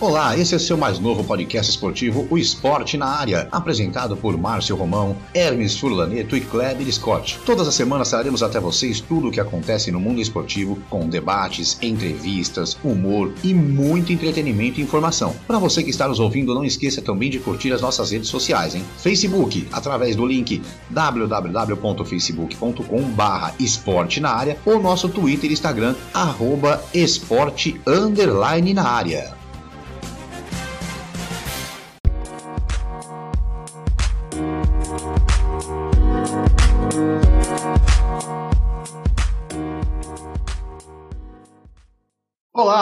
Olá, esse é o seu mais novo podcast esportivo, o Esporte na Área, apresentado por Márcio Romão, Hermes Furlaneto e Kleber Scott. Todas as semanas traremos até vocês tudo o que acontece no mundo esportivo, com debates, entrevistas, humor e muito entretenimento e informação. Para você que está nos ouvindo, não esqueça também de curtir as nossas redes sociais, hein? Facebook, através do link www.facebook.com barra esporte na área ou nosso Twitter e Instagram, arroba esporte underline na área.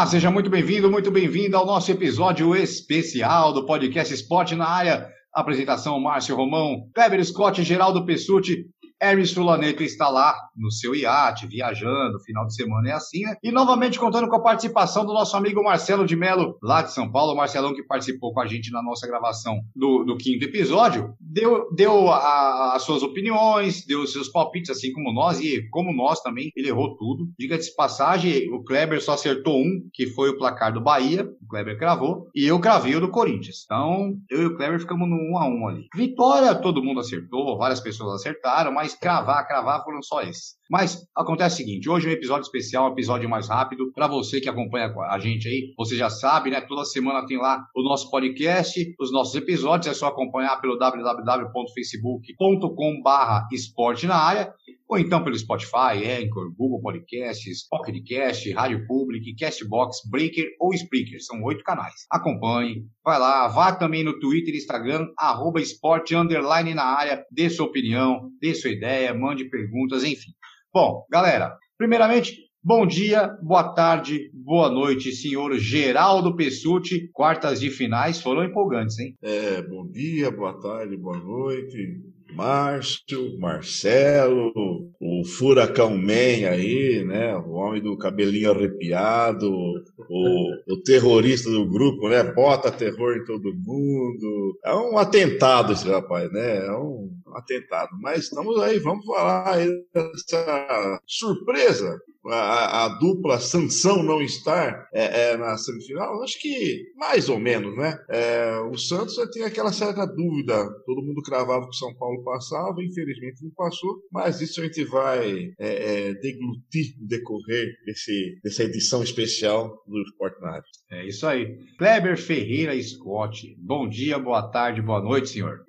Seja muito bem-vindo, muito bem-vindo ao nosso episódio especial do podcast Esporte na Área. Apresentação Márcio Romão, Kleber Scott, Geraldo Pessuti Hermes Fulaneto está lá no seu iate, viajando, final de semana é assim, né? E novamente contando com a participação do nosso amigo Marcelo de Mello, lá de São Paulo. O Marcelão que participou com a gente na nossa gravação do, do quinto episódio, deu, deu a, as suas opiniões, deu os seus palpites, assim como nós, e como nós também, ele errou tudo. Diga-se passagem, o Kleber só acertou um, que foi o placar do Bahia, o Kleber cravou, e eu cravei o do Corinthians. Então, eu e o Kleber ficamos no 1 a 1 ali. Vitória, todo mundo acertou, várias pessoas acertaram, mas mas cravar, cravar foram só esses. Mas acontece o seguinte, hoje é um episódio especial, um episódio mais rápido, para você que acompanha a gente aí, você já sabe, né? Toda semana tem lá o nosso podcast, os nossos episódios, é só acompanhar pelo www.facebook.com barra esporte na área, ou então pelo Spotify, Anchor, Google Podcasts, Pocket Cast, Rádio Public, Castbox, Breaker ou Spreaker, são oito canais. Acompanhe, vai lá, vá também no Twitter e Instagram, arroba esporte underline na área, dê sua opinião, dê sua ideia, mande perguntas, enfim. Bom, galera, primeiramente, Bom dia, boa tarde, boa noite, senhor Geraldo Pessuti. Quartas de finais foram empolgantes, hein? É, bom dia, boa tarde, boa noite. Márcio, Marcelo, o Furacão Man aí, né? O homem do cabelinho arrepiado, o, o terrorista do grupo, né? Bota terror em todo mundo. É um atentado esse rapaz, né? É um atentado. Mas estamos aí, vamos falar aí dessa surpresa a, a, dupla Sansão não estar é, é, na semifinal, acho que mais ou menos, né? É, o Santos tinha aquela certa dúvida, todo mundo cravava que o São Paulo passava, infelizmente não passou, mas isso a gente vai é, é, deglutir no decorrer desse, dessa edição especial do Sport na É isso aí. Kleber Ferreira Scott, bom dia, boa tarde, boa noite, senhor.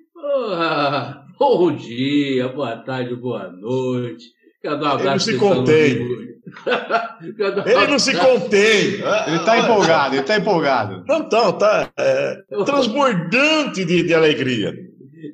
Ah, bom dia, boa tarde, boa noite. Quero dar um abraço. Ele não se contém. Ele não se contém. Ele está empolgado, ele está empolgado. Não, então, tá é, transbordante de, de alegria.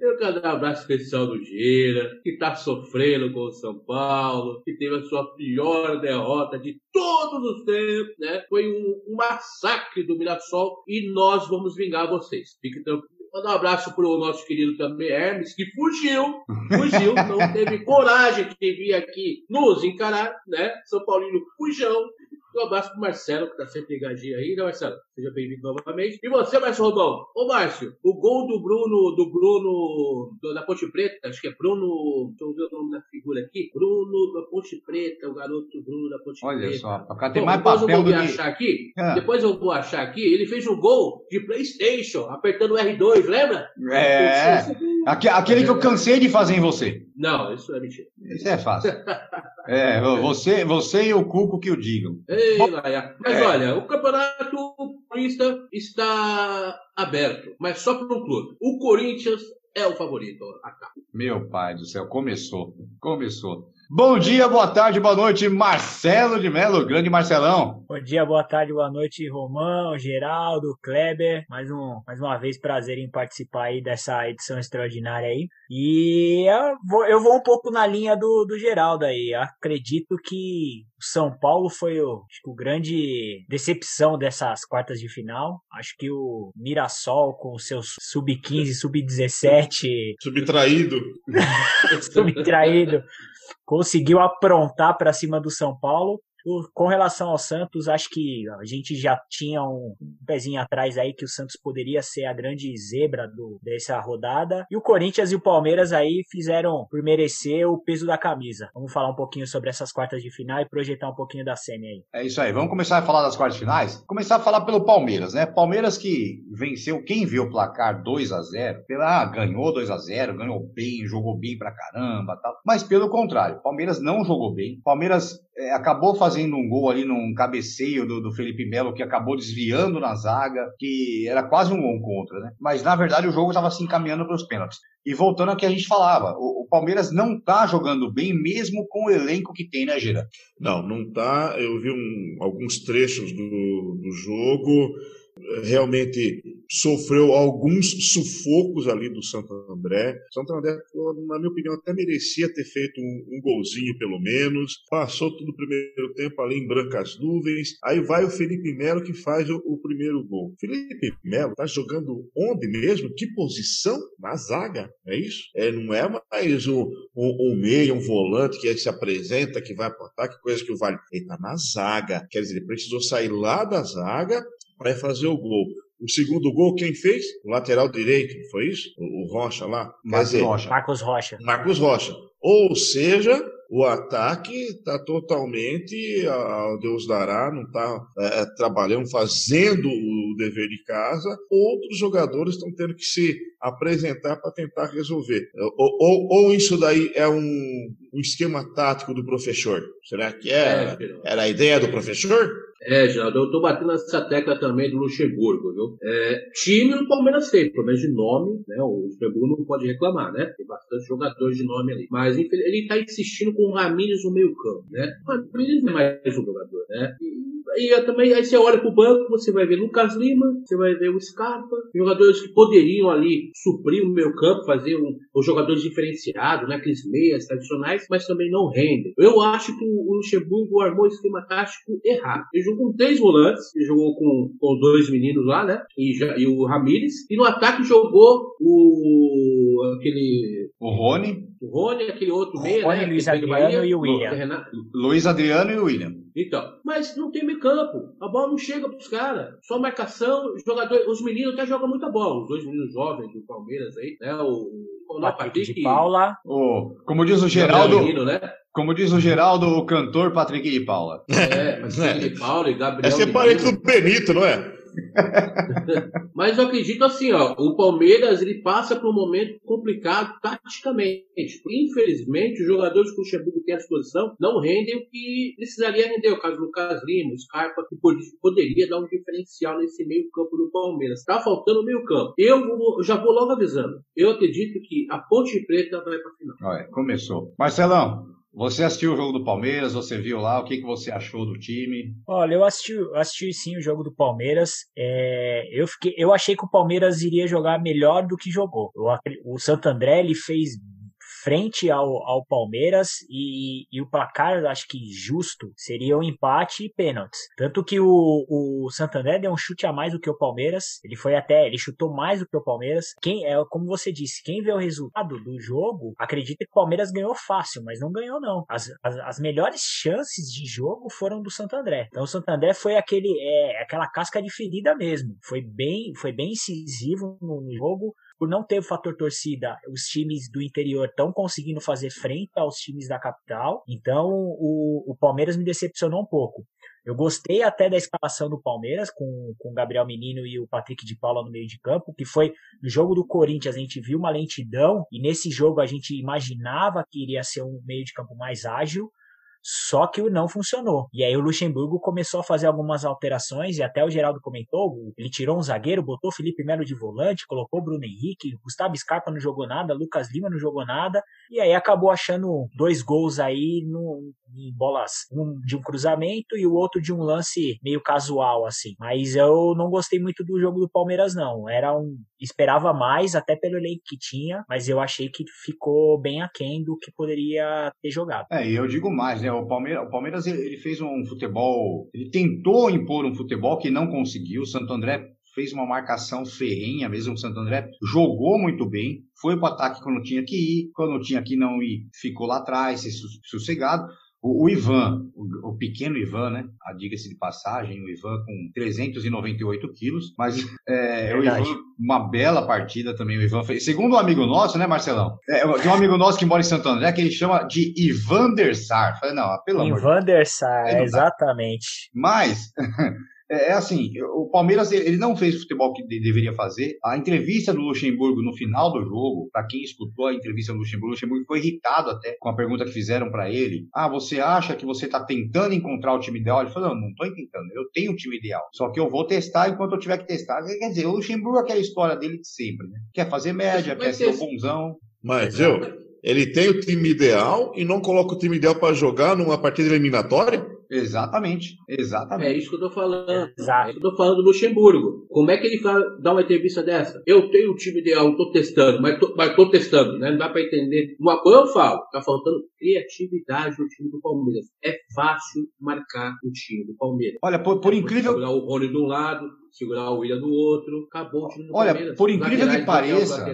Eu quero dar um abraço especial do Gira, que está sofrendo com o São Paulo, que teve a sua pior derrota de todos os tempos, né? Foi um, um massacre do Mirassol e nós vamos vingar vocês. Fique tranquilo. Mandar um abraço pro nosso querido também Hermes, que fugiu, fugiu, não teve coragem de vir aqui nos encarar, né? São Paulino fujão, um abraço pro Marcelo, que tá sempre ligadinho aí, né, Marcelo? Seja bem-vindo novamente. E você, Márcio Rodão? Ô, Márcio, o gol do Bruno, do Bruno, do, da Ponte Preta, acho que é Bruno, deixa eu ver o nome da figura aqui, Bruno da Ponte Preta, o garoto Bruno da Ponte Olha Preta. Olha só, o cara tem Bom, mais papel eu vou do achar aqui, é. Depois eu vou achar aqui, ele fez um gol de Playstation, apertando o R2, lembra? É, aquele que eu cansei de fazer em você. Não, isso é mentira. Isso é fácil. É, você, você e o Cuco que o digam. Ei, Mas é. olha, o campeonato paulista está aberto, mas só para um clube. O Corinthians é o favorito. Meu pai do céu, começou. Começou. Bom dia, boa tarde, boa noite, Marcelo de Melo, grande Marcelão. Bom dia, boa tarde, boa noite, Romão, Geraldo, Kleber. Mais, um, mais uma vez, prazer em participar aí dessa edição extraordinária aí. E eu vou, eu vou um pouco na linha do, do Geraldo aí. Eu acredito que o São Paulo foi o, acho que o grande decepção dessas quartas de final. Acho que o Mirassol com seus sub-15, sub-17. Subtraído. Subtraído conseguiu aprontar para cima do São Paulo. Com relação ao Santos, acho que a gente já tinha um pezinho atrás aí que o Santos poderia ser a grande zebra do, dessa rodada. E o Corinthians e o Palmeiras aí fizeram por merecer o peso da camisa. Vamos falar um pouquinho sobre essas quartas de final e projetar um pouquinho da semi aí. É isso aí. Vamos começar a falar das quartas finais? Começar a falar pelo Palmeiras, né? Palmeiras que venceu, quem viu o placar 2 a 0 pela, ah, ganhou 2 a 0 ganhou bem, jogou bem pra caramba tal. Mas pelo contrário, Palmeiras não jogou bem. Palmeiras é, acabou fazendo um gol ali num cabeceio do, do Felipe Melo que acabou desviando na zaga, que era quase um gol contra, né? Mas na verdade o jogo estava se encaminhando para os pênaltis. E voltando ao que a gente falava, o, o Palmeiras não está jogando bem, mesmo com o elenco que tem, né, Gira? Não, não tá. Eu vi um, alguns trechos do, do jogo realmente sofreu alguns sufocos ali do Santo André. Santo André, na minha opinião, até merecia ter feito um, um golzinho pelo menos. Passou todo o primeiro tempo ali em brancas nuvens. Aí vai o Felipe Melo que faz o, o primeiro gol. Felipe Melo tá jogando onde mesmo? Que posição? Na zaga, é isso? É, não é mais um, um, um meio, um volante que se apresenta, que vai para ataque, coisa que o Vale. Ele tá na zaga. Quer dizer, ele precisou sair lá da zaga para fazer o gol. O segundo gol, quem fez? O lateral direito, não foi isso? O, o Rocha lá? Marcos dizer, Rocha. Marcos Rocha. Marcos Rocha. Ou seja, o ataque está totalmente ao Deus dará, não está é, é, trabalhando, fazendo o dever de casa. Outros jogadores estão tendo que se apresentar para tentar resolver. Ou, ou, ou, isso daí é um, um, esquema tático do professor? Será que é, é era a ideia do professor? É, Geraldo, eu tô batendo nessa tecla também do Luxemburgo, viu? É, time o Palmeiras tem, pelo menos de nome, né? O Luxemburgo não pode reclamar, né? Tem bastante jogadores de nome ali. Mas ele tá insistindo com o Ramírez no meio campo, né? O Ramírez não é mais um jogador, né? E e também, aí você olha para o banco, você vai ver Lucas Lima, você vai ver o Scarpa, jogadores que poderiam ali suprir o meio campo, fazer um, os jogadores diferenciados, né, aqueles meias tradicionais, mas também não rendem. Eu acho que o Luxemburgo armou o esquema tático errado. Ele jogou com três volantes, ele jogou com, com dois meninos lá, né, e, já, e o Ramires, e no ataque jogou o aquele... O Rony. O Rony, aquele outro meia, Rony, né? Luiz Adriano e o William. Luiz Adriano e o William. Então, mas não tem meio campo. A bola não chega para os caras. Só marcação, jogador, os meninos até jogam muita bola. Os dois meninos jovens do Palmeiras aí, né? O, o Patrick, de Paula. O, como diz o Geraldo. Menino, né? Como diz o Geraldo, o cantor Patrick de Paula. É, Patrick de Paula e Gabriel. Esse é parente do Benito, não é? Mas eu acredito assim, ó, o Palmeiras ele passa por um momento complicado taticamente. Infelizmente, os jogadores que o Luxemburgo tem à disposição não rendem o que precisaria render. O caso do Lucas Lima, o Scarpa, que poderia dar um diferencial nesse meio campo do Palmeiras. Tá faltando meio campo. Eu vou, já vou logo avisando. Eu acredito que a Ponte Preta vai para final. Olha, começou. Marcelão, você assistiu o jogo do Palmeiras, você viu lá, o que, que você achou do time? Olha, eu assisti, assisti sim o jogo do Palmeiras. É, eu, fiquei, eu achei que o Palmeiras iria jogar melhor do que jogou. o Santo André ele fez frente ao, ao Palmeiras e, e o placar, acho que justo, seria um empate e pênaltis. Tanto que o, o Santander deu um chute a mais do que o Palmeiras, ele foi até, ele chutou mais do que o Palmeiras. Quem é, como você disse, quem vê o resultado do jogo, acredita que o Palmeiras ganhou fácil, mas não ganhou não. As, as, as melhores chances de jogo foram do Santander. Então o Santander foi aquele, é, aquela casca de ferida mesmo. Foi bem, foi bem incisivo no, no jogo, por não ter o fator torcida, os times do interior estão conseguindo fazer frente aos times da capital. Então, o, o Palmeiras me decepcionou um pouco. Eu gostei até da escalação do Palmeiras, com, com o Gabriel Menino e o Patrick de Paula no meio de campo, que foi no jogo do Corinthians, a gente viu uma lentidão, e nesse jogo a gente imaginava que iria ser um meio de campo mais ágil. Só que não funcionou. E aí o Luxemburgo começou a fazer algumas alterações, e até o Geraldo comentou, ele tirou um zagueiro, botou Felipe Melo de volante, colocou Bruno Henrique, Gustavo Scarpa não jogou nada, Lucas Lima não jogou nada, e aí acabou achando dois gols aí no, em bolas, um de um cruzamento e o outro de um lance meio casual, assim. Mas eu não gostei muito do jogo do Palmeiras, não. Era um. Esperava mais, até pelo elenco que tinha, mas eu achei que ficou bem aquém do que poderia ter jogado. É, eu digo mais, né? O Palmeiras, o Palmeiras ele fez um futebol, ele tentou impor um futebol que não conseguiu. O Santo André fez uma marcação ferrenha mesmo. O Santo André jogou muito bem, foi para o ataque quando tinha que ir, quando tinha que não ir, ficou lá atrás, sossegado. O, o Ivan, o, o, pequeno Ivan, né? A diga-se de passagem, o Ivan com 398 quilos, mas é, o Ivan, uma bela partida também. O Ivan fez. Segundo um amigo nosso, né, Marcelão? É, tem um amigo nosso que mora em Santo André que ele chama de Ivan der Sar. Falei, não, pelo amor Ivan der Sar, exatamente. Mas. É, é, assim, o Palmeiras ele não fez o futebol que deveria fazer. A entrevista do Luxemburgo no final do jogo, para quem escutou a entrevista do Luxemburgo, o Luxemburgo ficou irritado até com a pergunta que fizeram para ele. Ah, você acha que você está tentando encontrar o time ideal? Ele falou, não, não estou tentando, eu tenho o time ideal. Só que eu vou testar enquanto eu tiver que testar. Quer dizer, o Luxemburgo é aquela história dele de sempre, né? Quer fazer média, quer ser o bonzão. Mas eu, ele tem o time ideal e não coloca o time ideal para jogar numa partida eliminatória? Exatamente, exatamente. É isso que eu tô falando. Exato. É isso que eu tô falando do Luxemburgo. Como é que ele fala, dá uma entrevista dessa? Eu tenho o time ideal, tô testando, mas tô, mas tô testando, né? Não dá para entender. Uma coisa eu falo, tá faltando criatividade no time do Palmeiras. É fácil marcar o time do Palmeiras. Olha, por, por incrível. Segurar o Rony de um lado, segurar o William do outro, acabou o time do Olha, Palmeiras. Olha, por incrível que pareça.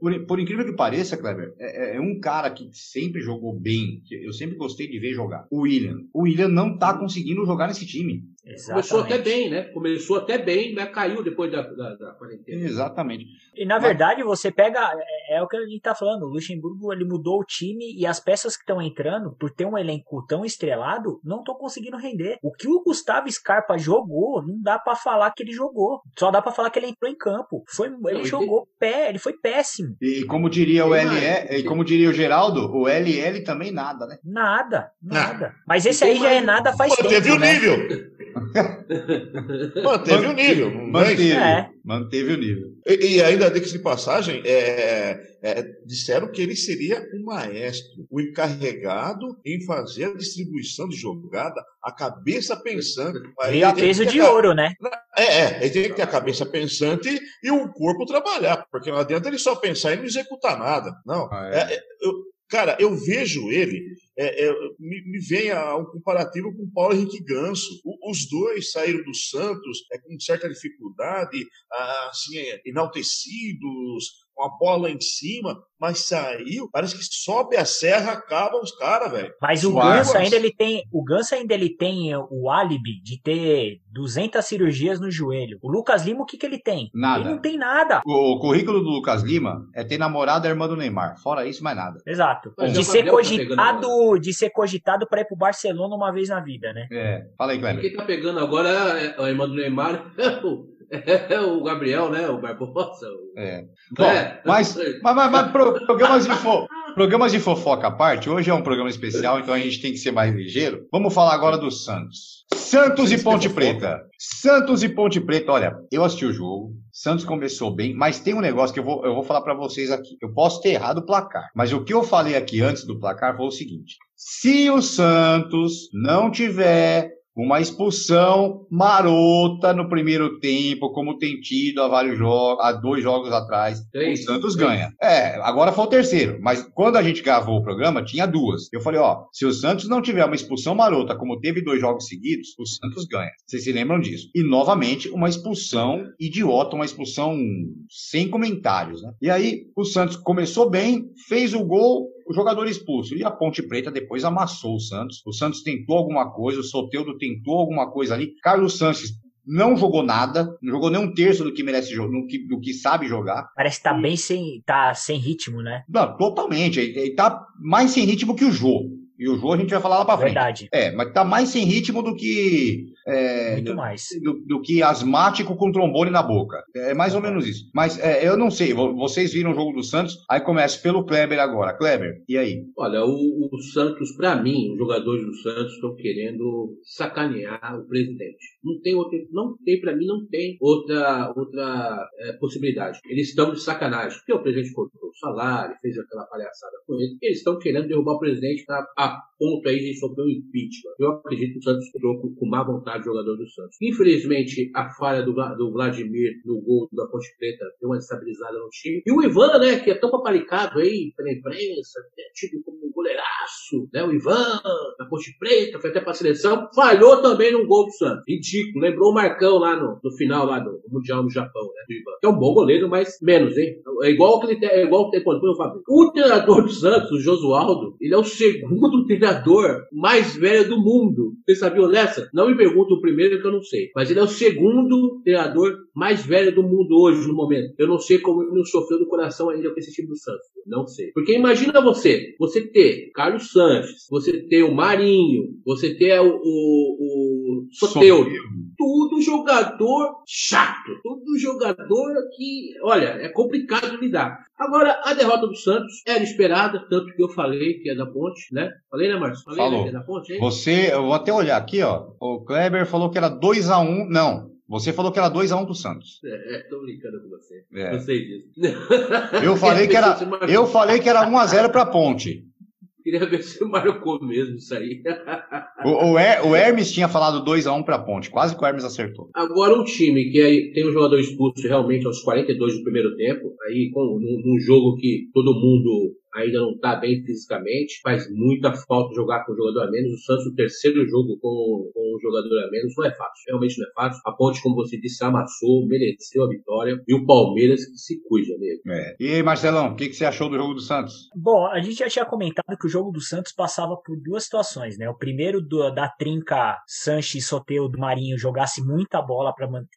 Por, por, incrível que pareça, Kleber, é, é, é, um cara que sempre jogou bem, que eu sempre gostei de ver jogar. O William. O William não tá conseguindo jogar nesse time. Exatamente. Começou até bem, né? Começou até bem, mas caiu depois da, da, da quarentena. Exatamente. E na verdade, você pega. É, é, o que a gente tá falando. O Luxemburgo ele mudou o time e as peças que estão entrando, por ter um elenco tão estrelado, não estão conseguindo render. O que o Gustavo Scarpa jogou, não dá para falar que ele jogou. Só dá para falar que ele entrou em campo. Foi, ele não, jogou ele... pé, ele foi péssimo. E como diria o LL, e como diria o Geraldo, o LL também nada, né? Nada, nada. Mas esse aí já é nada faz Pô, tempo. Teve o né? nível. manteve o nível. Manteve, é. manteve o nível. E, e ainda de passagem, é, é, disseram que ele seria um maestro, o encarregado em fazer a distribuição de jogada, a cabeça pensante. E a peso de a, ouro, né? É, é, ele tem que ter a cabeça pensante e o corpo trabalhar, porque não adianta ele só pensar e não executar nada. Não. Ah, é. é eu, cara, eu vejo ele é, é, me, me, vem a, um comparativo com Paulo Henrique Ganso. O, os dois saíram do Santos é, com certa dificuldade, assim, é, enaltecidos, com a bola em cima, mas saiu, parece que sobe a serra, acaba os caras, velho. Mas o Ganso ainda ele tem, o Ganso ainda ele tem o álibi de ter 200 cirurgias no joelho. O Lucas Lima o que que ele tem? Nada. Ele não tem nada. O, o currículo do Lucas Lima é ter namorado a irmã do Neymar. Fora isso, mais nada. Exato. Mas de ser cogitado, tá de ser cogitado para ir pro Barcelona uma vez na vida, né? É. Fala aí, Cleber. Quem tá pegando agora é a irmã do Neymar. É o Gabriel, né? O Barbosa. É. Bom, é. Mas, mas, mas, mas programas, de fo... programas de fofoca à parte, hoje é um programa especial, então a gente tem que ser mais ligeiro. Vamos falar agora do Santos. Santos e Ponte Preta. Santos e Ponte Preta, olha, eu assisti o jogo. Santos começou bem, mas tem um negócio que eu vou, eu vou falar para vocês aqui. Eu posso ter errado o placar, mas o que eu falei aqui antes do placar foi o seguinte: se o Santos não tiver uma expulsão marota no primeiro tempo, como tem tido há vários jogos, há dois jogos atrás. Três. O Santos Três. ganha. É, agora foi o terceiro, mas quando a gente gravou o programa, tinha duas. Eu falei, ó, se o Santos não tiver uma expulsão marota, como teve dois jogos seguidos, o Santos ganha. Vocês se lembram disso? E novamente, uma expulsão idiota, uma expulsão sem comentários, né? E aí, o Santos começou bem, fez o gol, o jogador expulso. E a Ponte Preta depois amassou o Santos. O Santos tentou alguma coisa, o Soteudo tentou alguma coisa ali. Carlos Sanches não jogou nada, não jogou nem um terço do que merece jogar, do que, do que sabe jogar. Parece que tá bem sem, tá sem ritmo, né? Não, totalmente. Ele, tá mais sem ritmo que o Jô. E o Jô a gente vai falar lá pra frente. Verdade. É, mas tá mais sem ritmo do que é, Muito mais. Do, do, que asmático com trombone na boca. É mais ou menos isso. Mas é, eu não sei, vocês viram o jogo do Santos, aí começa pelo Kleber agora. Kleber, e aí? Olha, o, o Santos, para mim, os jogadores do Santos estão querendo sacanear o presidente. Não tem outra, não tem, para mim, não tem outra, outra é, possibilidade. Eles estão de sacanagem. Porque o presidente cortou o salário, fez aquela palhaçada com ele. Eles estão querendo derrubar o presidente a, a ponto aí de sofrer um impeachment. Eu acredito que o Santos entrou com, má vontade jogador do Santos. Infelizmente, a falha do, do Vladimir no gol da Ponte Preta deu uma estabilizada no time. E o Ivan, né, que é tão paparicado aí pela imprensa, é tido como um goleiraço, né? O Ivan, da Ponte Preta, foi até pra seleção, falhou também num gol do Santos. Ridículo. Lembrou o Marcão lá no, no final lá do, Mundial no Japão, né? Do Ivan. Que é um bom goleiro, mas menos, hein? É igual que ele é igual que tem quando eu falo. O treinador do Santos, o Josualdo, ele é o segundo treinador mais velho do mundo. Vocês sabiam dessa? Não me perguntam o primeiro que eu não sei. Mas ele é o segundo treinador mais velho do mundo hoje, no momento. Eu não sei como ele não sofreu do coração ainda com esse time do Santos. Não sei. Porque imagina você, você ter Carlos Sanches, você ter o Marinho, você ter o, o, o. Tudo jogador chato. Tudo jogador que, olha, é complicado lidar. Agora, a derrota do Santos era esperada, tanto que eu falei que é da ponte, né? Falei, né, Márcio? Falei, Falou. Né, que é da ponte, hein? Você, eu vou até olhar aqui, ó. O Kleber falou que era 2x1. Um, não, você falou que era 2x1 um pro Santos. É, é, tô brincando com você. É. Eu sei disso. Eu falei que era, eu falei que era 1x0 pra ponte. Queria ver se marcou mesmo isso aí. O, o, Her- o Hermes tinha falado 2x1 pra ponte. Quase que o Hermes acertou. Agora um time que aí tem um jogador expulso realmente aos 42 do primeiro tempo, aí com, num, num jogo que todo mundo ainda não está bem fisicamente, faz muita falta jogar com um jogador a menos. O Santos, o terceiro jogo com, com um jogador a menos, não é fácil. Realmente não é fácil. A Ponte, como você disse, amassou, mereceu a vitória. E o Palmeiras que se cuida mesmo. É. E aí, Marcelão, o que, que você achou do jogo do Santos? Bom, a gente já tinha comentado que o jogo do Santos passava por duas situações, né? O primeiro do- da trinca Sanches Soteu do Marinho jogasse muita bola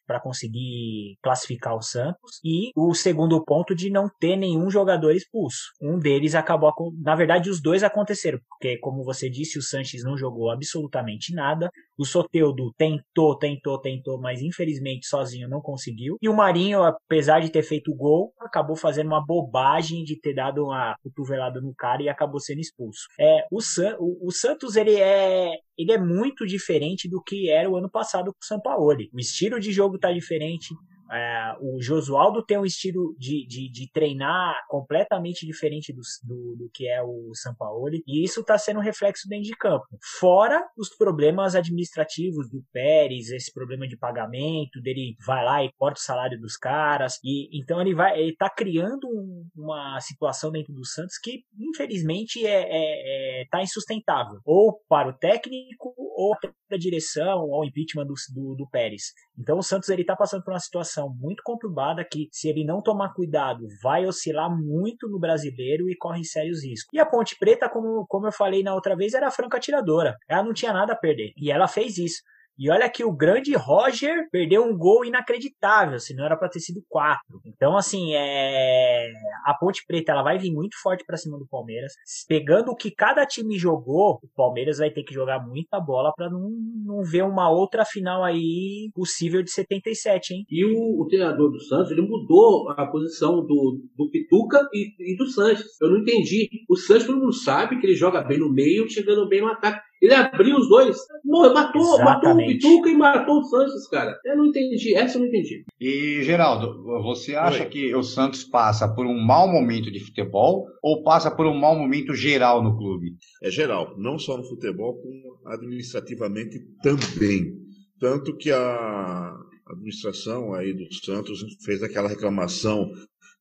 para conseguir classificar o Santos e o segundo ponto de não ter nenhum jogador expulso. Um deles acabou, acon- na verdade, os dois aconteceram, porque como você disse, o Sanches não jogou absolutamente nada. O Soteudo tentou, tentou, tentou, mas infelizmente sozinho não conseguiu. E o Marinho, apesar de ter feito o gol, acabou fazendo uma bobagem de ter dado uma cotovelada no cara e acabou sendo expulso. É, o, San, o, o Santos ele é, ele é muito diferente do que era o ano passado com o Sampaoli. O estilo de jogo tá diferente. É, o Josualdo tem um estilo de, de, de treinar completamente diferente do, do, do que é o Sampaoli, e isso está sendo um reflexo dentro de campo. Fora os problemas administrativos do Pérez, esse problema de pagamento, dele vai lá e corta o salário dos caras, e então ele vai, ele tá criando um- uma situação dentro do Santos que infelizmente é, é, é- tá insustentável, ou para o técnico, ou a direção, ou o impeachment do, do, do Pérez. Então o Santos ele tá passando por uma situação muito conturbada que se ele não tomar cuidado vai oscilar muito no brasileiro e corre sérios riscos. E a Ponte Preta, como, como eu falei na outra vez, era franca atiradora. Ela não tinha nada a perder e ela fez isso. E olha que o grande Roger perdeu um gol inacreditável, se não era para ter sido quatro. Então, assim, é... a Ponte Preta ela vai vir muito forte para cima do Palmeiras. Pegando o que cada time jogou, o Palmeiras vai ter que jogar muita bola para não, não ver uma outra final aí possível de 77, hein? E o, o treinador do Santos, ele mudou a posição do, do Pituca e, e do Sanches. Eu não entendi. O Sanches, todo mundo sabe que ele joga bem no meio, chegando bem no ataque. Ele abriu os dois. Morreu, matou, matou o. Pituca e matou o Sanches, cara. Eu não entendi. Essa eu não entendi. E, Geraldo, você acha Oi. que o Santos passa por um mau momento de futebol ou passa por um mau momento geral no clube? É geral, não só no futebol, como administrativamente também. Tanto que a administração aí do Santos fez aquela reclamação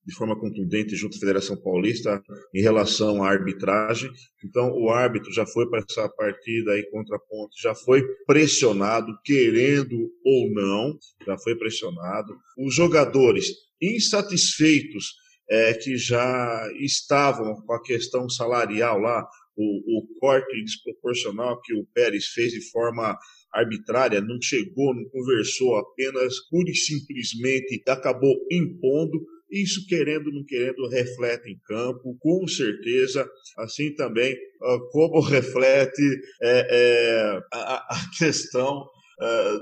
de forma contundente junto à Federação Paulista em relação à arbitragem. Então, o árbitro já foi para essa partida aí contra a Ponte, já foi pressionado, querendo ou não, já foi pressionado. Os jogadores insatisfeitos é, que já estavam com a questão salarial lá, o, o corte desproporcional que o Pérez fez de forma arbitrária, não chegou, não conversou, apenas pura e simplesmente acabou impondo. Isso, querendo ou não querendo, reflete em campo, com certeza. Assim também, como reflete é, é, a, a questão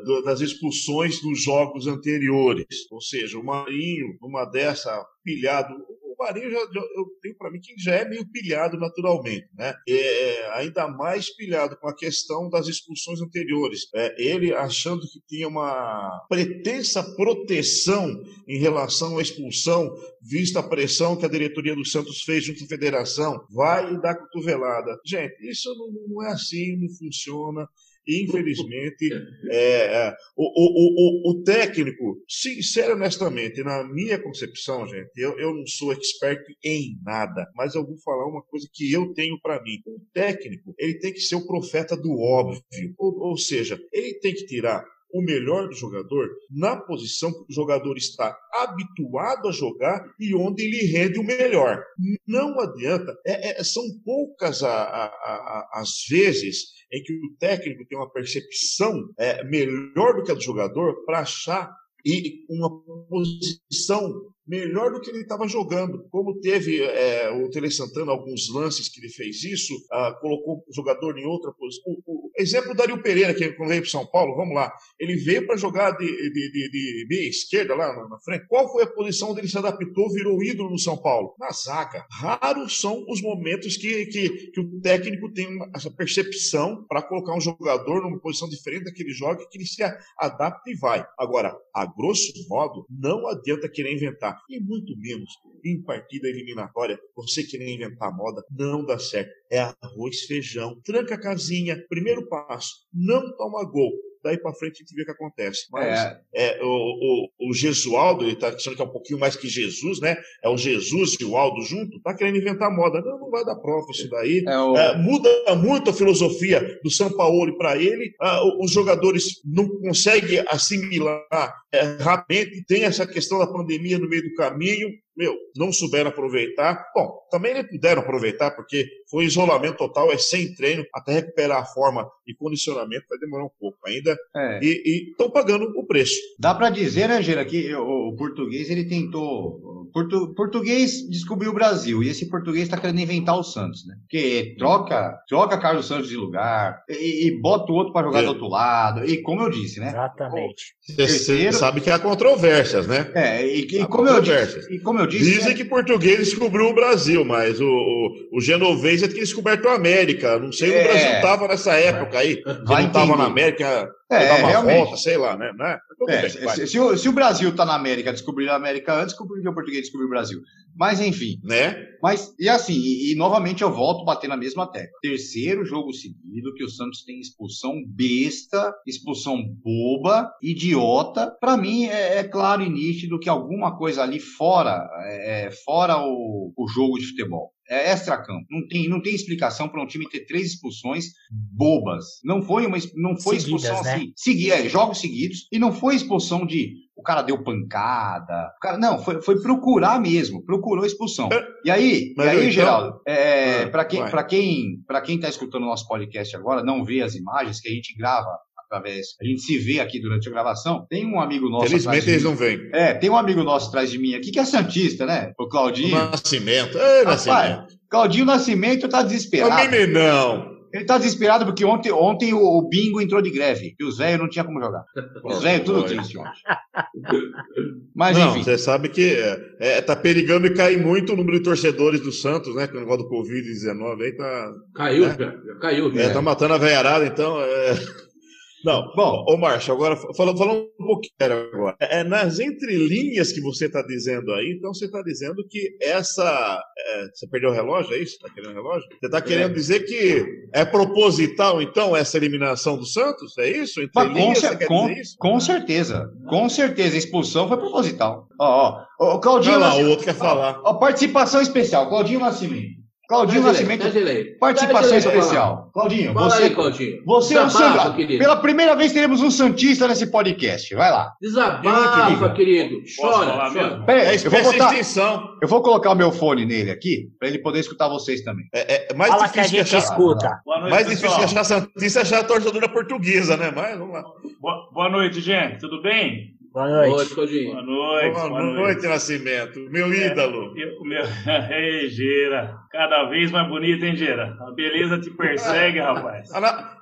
do- das expulsões nos jogos anteriores. Ou seja, o Marinho, numa dessa, pilhado. Marinho, já, já- eu tenho para mim que já é meio pilhado naturalmente, né? É, ainda mais pilhado com a questão das expulsões anteriores. É, ele achando que tinha uma pretensa proteção em relação à expulsão, vista a pressão que a diretoria do Santos fez junto à federação, vai e dá cotovelada. Gente, isso não, não é assim, não funciona. Infelizmente, é, é o, o, o, o, técnico, sincero honestamente, na minha concepção, gente, eu, eu não sou expert em nada, mas eu vou falar uma coisa que eu tenho para mim. O técnico, ele tem que ser o profeta do óbvio, ou, ou seja, ele tem que tirar o melhor do jogador na posição que o jogador está habituado a jogar e onde ele rende o melhor. Não adianta, é, é, são poucas a, a, a, as vezes em que o técnico tem uma percepção é, melhor do que a do jogador para achar e uma posição melhor do que ele estava jogando. Como teve é, o Tele Santana alguns lances que ele fez isso, ah, colocou o jogador em outra posição. O, o exemplo do Dario Pereira, que quando veio para São Paulo, vamos lá, ele veio para jogar de, de, de, de, meia esquerda lá na, na, frente. Qual foi a posição onde ele se adaptou, virou ídolo no São Paulo? Na zaga. Raros são os momentos que, que, que o técnico tem uma, essa percepção para colocar um jogador numa posição diferente daquele joga, que ele se adapta e vai. Agora, a grosso modo, não adianta querer inventar e muito menos em partida eliminatória, você querer inventar moda, não dá certo. É arroz, feijão, tranca a casinha, primeiro passo, não toma gol daí para frente a gente vê o que acontece. Mas é. É, o, o, o Gesualdo, ele está achando que é um pouquinho mais que Jesus, né? É o Jesus e o Aldo junto, tá querendo inventar moda. Não, não vai dar prova isso daí. É o... é, muda muito a filosofia do São Paulo para ele. Ah, os jogadores não conseguem assimilar é, rapidamente, tem essa questão da pandemia no meio do caminho meu, não souberam aproveitar. Bom, também nem puderam aproveitar, porque foi isolamento total, é sem treino, até recuperar a forma e condicionamento vai demorar um pouco ainda. É. E estão pagando o preço. Dá para dizer, né, Gera, que o, o, português ele tentou. Portu, português descobriu o Brasil e esse português está querendo inventar o Santos, né? Porque troca, troca Carlos Santos de lugar e, e bota o outro para jogar é. do outro lado. E como eu disse, né? Exatamente. Você sabe que há controvérsias, né? É, e, e como eu disse, e como eu disse. Dizem é... que português descobriu o Brasil, mas o, o, o genovês é que descoberto a América. Não sei é... o Brasil estava nessa época aí. Vai não estava na América, é, dar uma realmente. volta, sei lá, né? né? É, se, se, o, se, o, Brasil está na América, descobriu a América antes, que o português descobriu o Brasil. Mas enfim. Né? Mas, e assim, e, e, novamente eu volto a bater na mesma tecla. Terceiro jogo seguido que o Santos tem expulsão besta, expulsão boba, idiota. Para mim é, é, claro e nítido que alguma coisa ali fora, é, é fora o, o jogo de futebol é extra-campo. Não tem, não tem explicação para um time ter três expulsões bobas. Não foi uma não foi Seguidas, expulsão né? assim, segui, é, jogos seguidos, e não foi expulsão de o cara deu pancada. O cara, não, foi, foi procurar mesmo, procurou expulsão. E aí, e aí então, Geraldo, é, ah, para quem, para quem, para quem está escutando o nosso podcast agora, não vê as imagens que a gente grava através. A gente se vê aqui durante a gravação. Tem um amigo nosso. Felizmente eles não vêm. É, tem um amigo nosso atrás de mim aqui que é Santista, né? O Claudinho. O Nascimento. Ei, Nascimento. Claudinho Nascimento tá desesperado. O não. Ele tá desesperado porque ontem, ontem o, Bingo entrou de greve e os velhos não tinham como jogar. Os velhos tudo triste ontem. Mas não, enfim. Você sabe que é, é, tá perigando e cair muito o número de torcedores do Santos, né? Com o negócio do Covid-19 aí tá. Caiu, né? caiu. É, tá matando a veiarada, então. É... Não, bom, ô Márcio, agora falando, falando um pouquinho agora. É, é nas entrelinhas que você está dizendo aí, então você está dizendo que essa. É, você perdeu o relógio, é isso? Está querendo o relógio? Você está querendo é. dizer que é proposital, então, essa eliminação do Santos? É isso? Entrelinhas, com, com, isso? com certeza. Com certeza. A expulsão foi proposital. Ó, ó. O Claudinho. Não, lá, o outro quer falar. Ó, participação especial. Claudinho Nascimento. Claudinho Nascimento, participação especial. Claudinho, Fala você, aí, Claudinho. você é Desabafa, é um querido. Pela primeira vez teremos um Santista nesse podcast. Vai lá. Desabafa, querido. Chora, chora. Peraí, eu vou botar, eu vou colocar o meu fone nele aqui, para ele poder escutar vocês também. É, é mais Fala difícil que a gente achar, escuta. Noite, mais pessoal. difícil achar Santista é achar a torcedora portuguesa, né? Mas vamos lá. Boa, boa noite, gente. Tudo bem? Boa noite. Boa noite, Claudinho. Boa noite. Boa, boa noite, noite, Nascimento. Meu é, ídolo. o meu... Ei, Gira. Cada vez mais bonito, hein, Gira? A beleza te persegue, rapaz.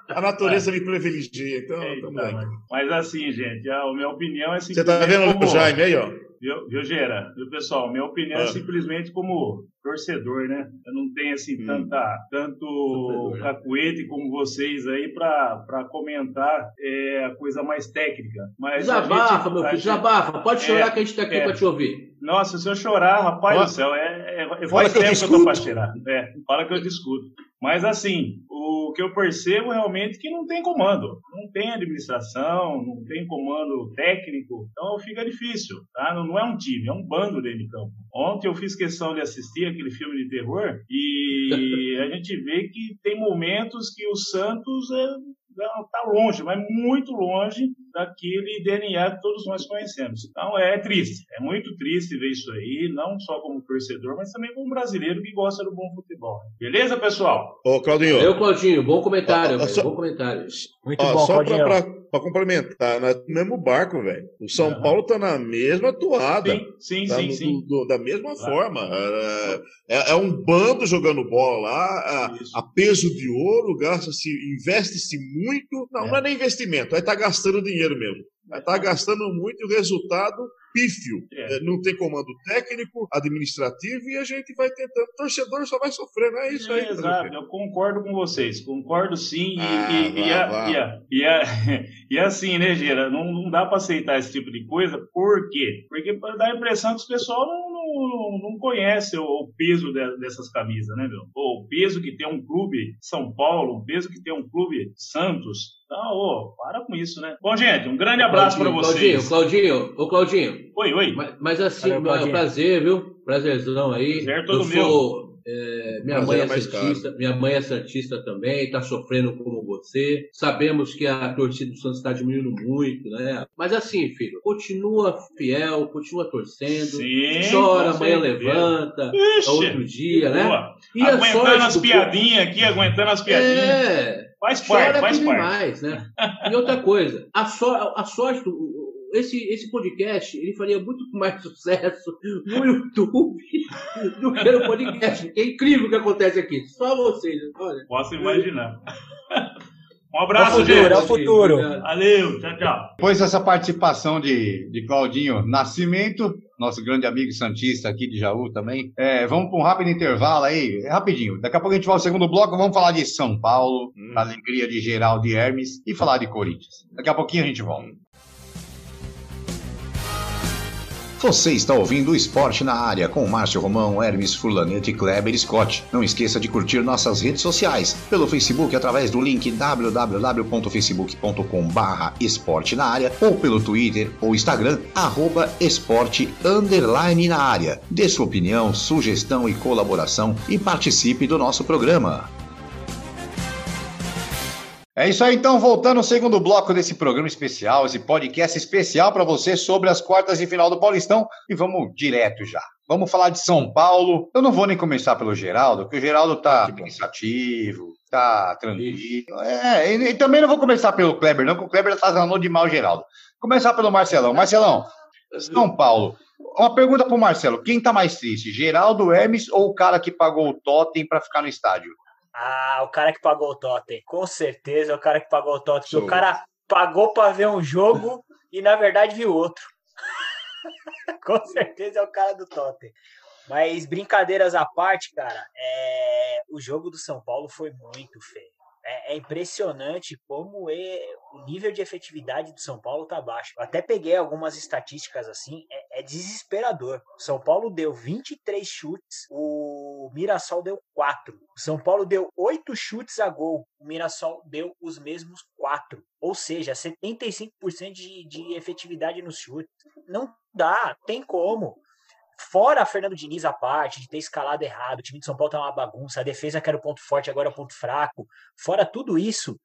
A, na... a natureza é. me privilegia, então Eita, mas, mas assim, gente, a, a minha opinião é Você tá vendo como... o Jaime aí, ó? Viu, viu Gera? Viu, pessoal? Minha opinião é ah. é simplesmente como torcedor, né? Eu não tenho, assim, hum. tanta, tanto torcedor, né? cacuete como vocês aí para comentar é, a coisa mais técnica. Mas desabafa, gente, meu filho, desabafa. Pode chorar é, que a gente tá aqui é, para te ouvir. Nossa, se eu chorar, rapaz Fala. do céu, é, é, faz tempo que eu tô para tirar. É, fala que eu discuto. Mas assim, o que eu percebo realmente é que não tem comando, não tem administração, não tem comando técnico, então fica difícil, tá? Não, não é um time, é um bando dentro de campo. Ontem eu fiz questão de assistir aquele filme de terror e a gente vê que tem momentos que o Santos é está longe, mas muito longe daquele DNA que todos nós conhecemos. Então é triste, é muito triste ver isso aí, não só como torcedor, mas também como brasileiro que gosta do bom futebol. Beleza, pessoal? Ô, Claudinho. Eu, Claudinho, bom comentário, ó, só, bom comentário. Muito ó, bom, Só para complementar, no mesmo barco, velho. O São uhum. Paulo tá na mesma toada. Sim, sim, tá sim, no, sim. Do, da mesma claro. forma. É, é, é, um bando jogando bola lá, a, a peso de ouro, gasta-se, investe-se muito. Não, é. não é nem investimento, aí tá gastando dinheiro mesmo. Estar tá gastando muito e o resultado pífio. É. é. Não tem comando técnico, administrativo e a gente vai tentando. O torcedor só vai sofrendo. É isso aí. Exato, eu concordo com vocês. Concordo sim. E, ah, e, e, a, e, a, e, a, e, assim, né, Gera? Não, não dá para aceitar esse tipo de coisa. Por quê? Porque dá a impressão que o pessoal não, não, não conhece o, o peso de, dessas camisas, né, meu? O peso que tem um clube São Paulo, o peso que tem um clube Santos. Então, ô, para com isso, né? Bom, gente, um grande abraço para vocês. Claudinho, Claudinho, ô Claudinho. Oi, oi. Mas, mas assim, Valeu, é um prazer, viu? Prazerzão aí. Prazer todo eu meu. Sou, é, minha mãe é, é santista, minha mãe é santista também, está sofrendo como você. Sabemos que a torcida do Santos está diminuindo muito, né? Mas assim, filho, continua fiel, continua torcendo. Sim, chora, amanhã levanta, Ixi, outro dia, né? E aguentando as piadinhas aqui, aguentando as piadinhas. É. Faz parte, faz parte. Demais, né? E outra coisa, a, so, a sorte do, esse, esse podcast ele faria muito mais sucesso no YouTube do que no podcast. É incrível o que acontece aqui. Só vocês. Olha. Posso imaginar. Um abraço, é o futuro, gente. É o futuro. Valeu, tchau, tchau. Depois dessa participação de, de Claudinho Nascimento, nosso grande amigo Santista aqui de Jaú também, é, vamos para um rápido intervalo aí, rapidinho. Daqui a pouco a gente vai ao segundo bloco, vamos falar de São Paulo, hum. alegria de Geraldo e Hermes e falar de Corinthians. Daqui a pouquinho a gente volta. Você está ouvindo o Esporte na Área com Márcio Romão, Hermes Furlanete e Kleber Scott. Não esqueça de curtir nossas redes sociais pelo Facebook através do link www.facebook.com barra esporte na área ou pelo Twitter ou Instagram arroba esporte underline na área. Dê sua opinião, sugestão e colaboração e participe do nosso programa. É isso aí, então, voltando ao segundo bloco desse programa especial, esse podcast especial para você sobre as quartas de final do Paulistão. E vamos direto já. Vamos falar de São Paulo. Eu não vou nem começar pelo Geraldo, porque o Geraldo tá pensativo, tá tranquilo. É, e, e, também não vou começar pelo Kleber, não, porque o Kleber tá falando de mal o Geraldo. Começar pelo Marcelão. Marcelão, São Paulo. Uma pergunta pro Marcelo: quem tá mais triste, Geraldo Hermes ou o cara que pagou o totem para ficar no estádio? Ah, o cara que pagou o totem. Com certeza é o cara que pagou o totem. O cara pagou para ver um jogo e na verdade viu outro. Com certeza é o cara do totem. Mas brincadeiras à parte, cara, é... o jogo do São Paulo foi muito feio é, é impressionante como é, o nível de efetividade do São Paulo tá baixo. Eu até peguei algumas estatísticas assim, é, é desesperador. São Paulo deu 23 chutes, o Mirassol deu 4. O São Paulo deu 8 chutes a gol, o Mirassol deu os mesmos 4. Ou seja, 75% de, de efetividade nos chutes. Não dá, tem como. Fora Fernando Diniz a parte, de ter escalado errado, o time de São Paulo tá uma bagunça, a defesa que era o ponto forte agora é o ponto fraco. Fora tudo isso,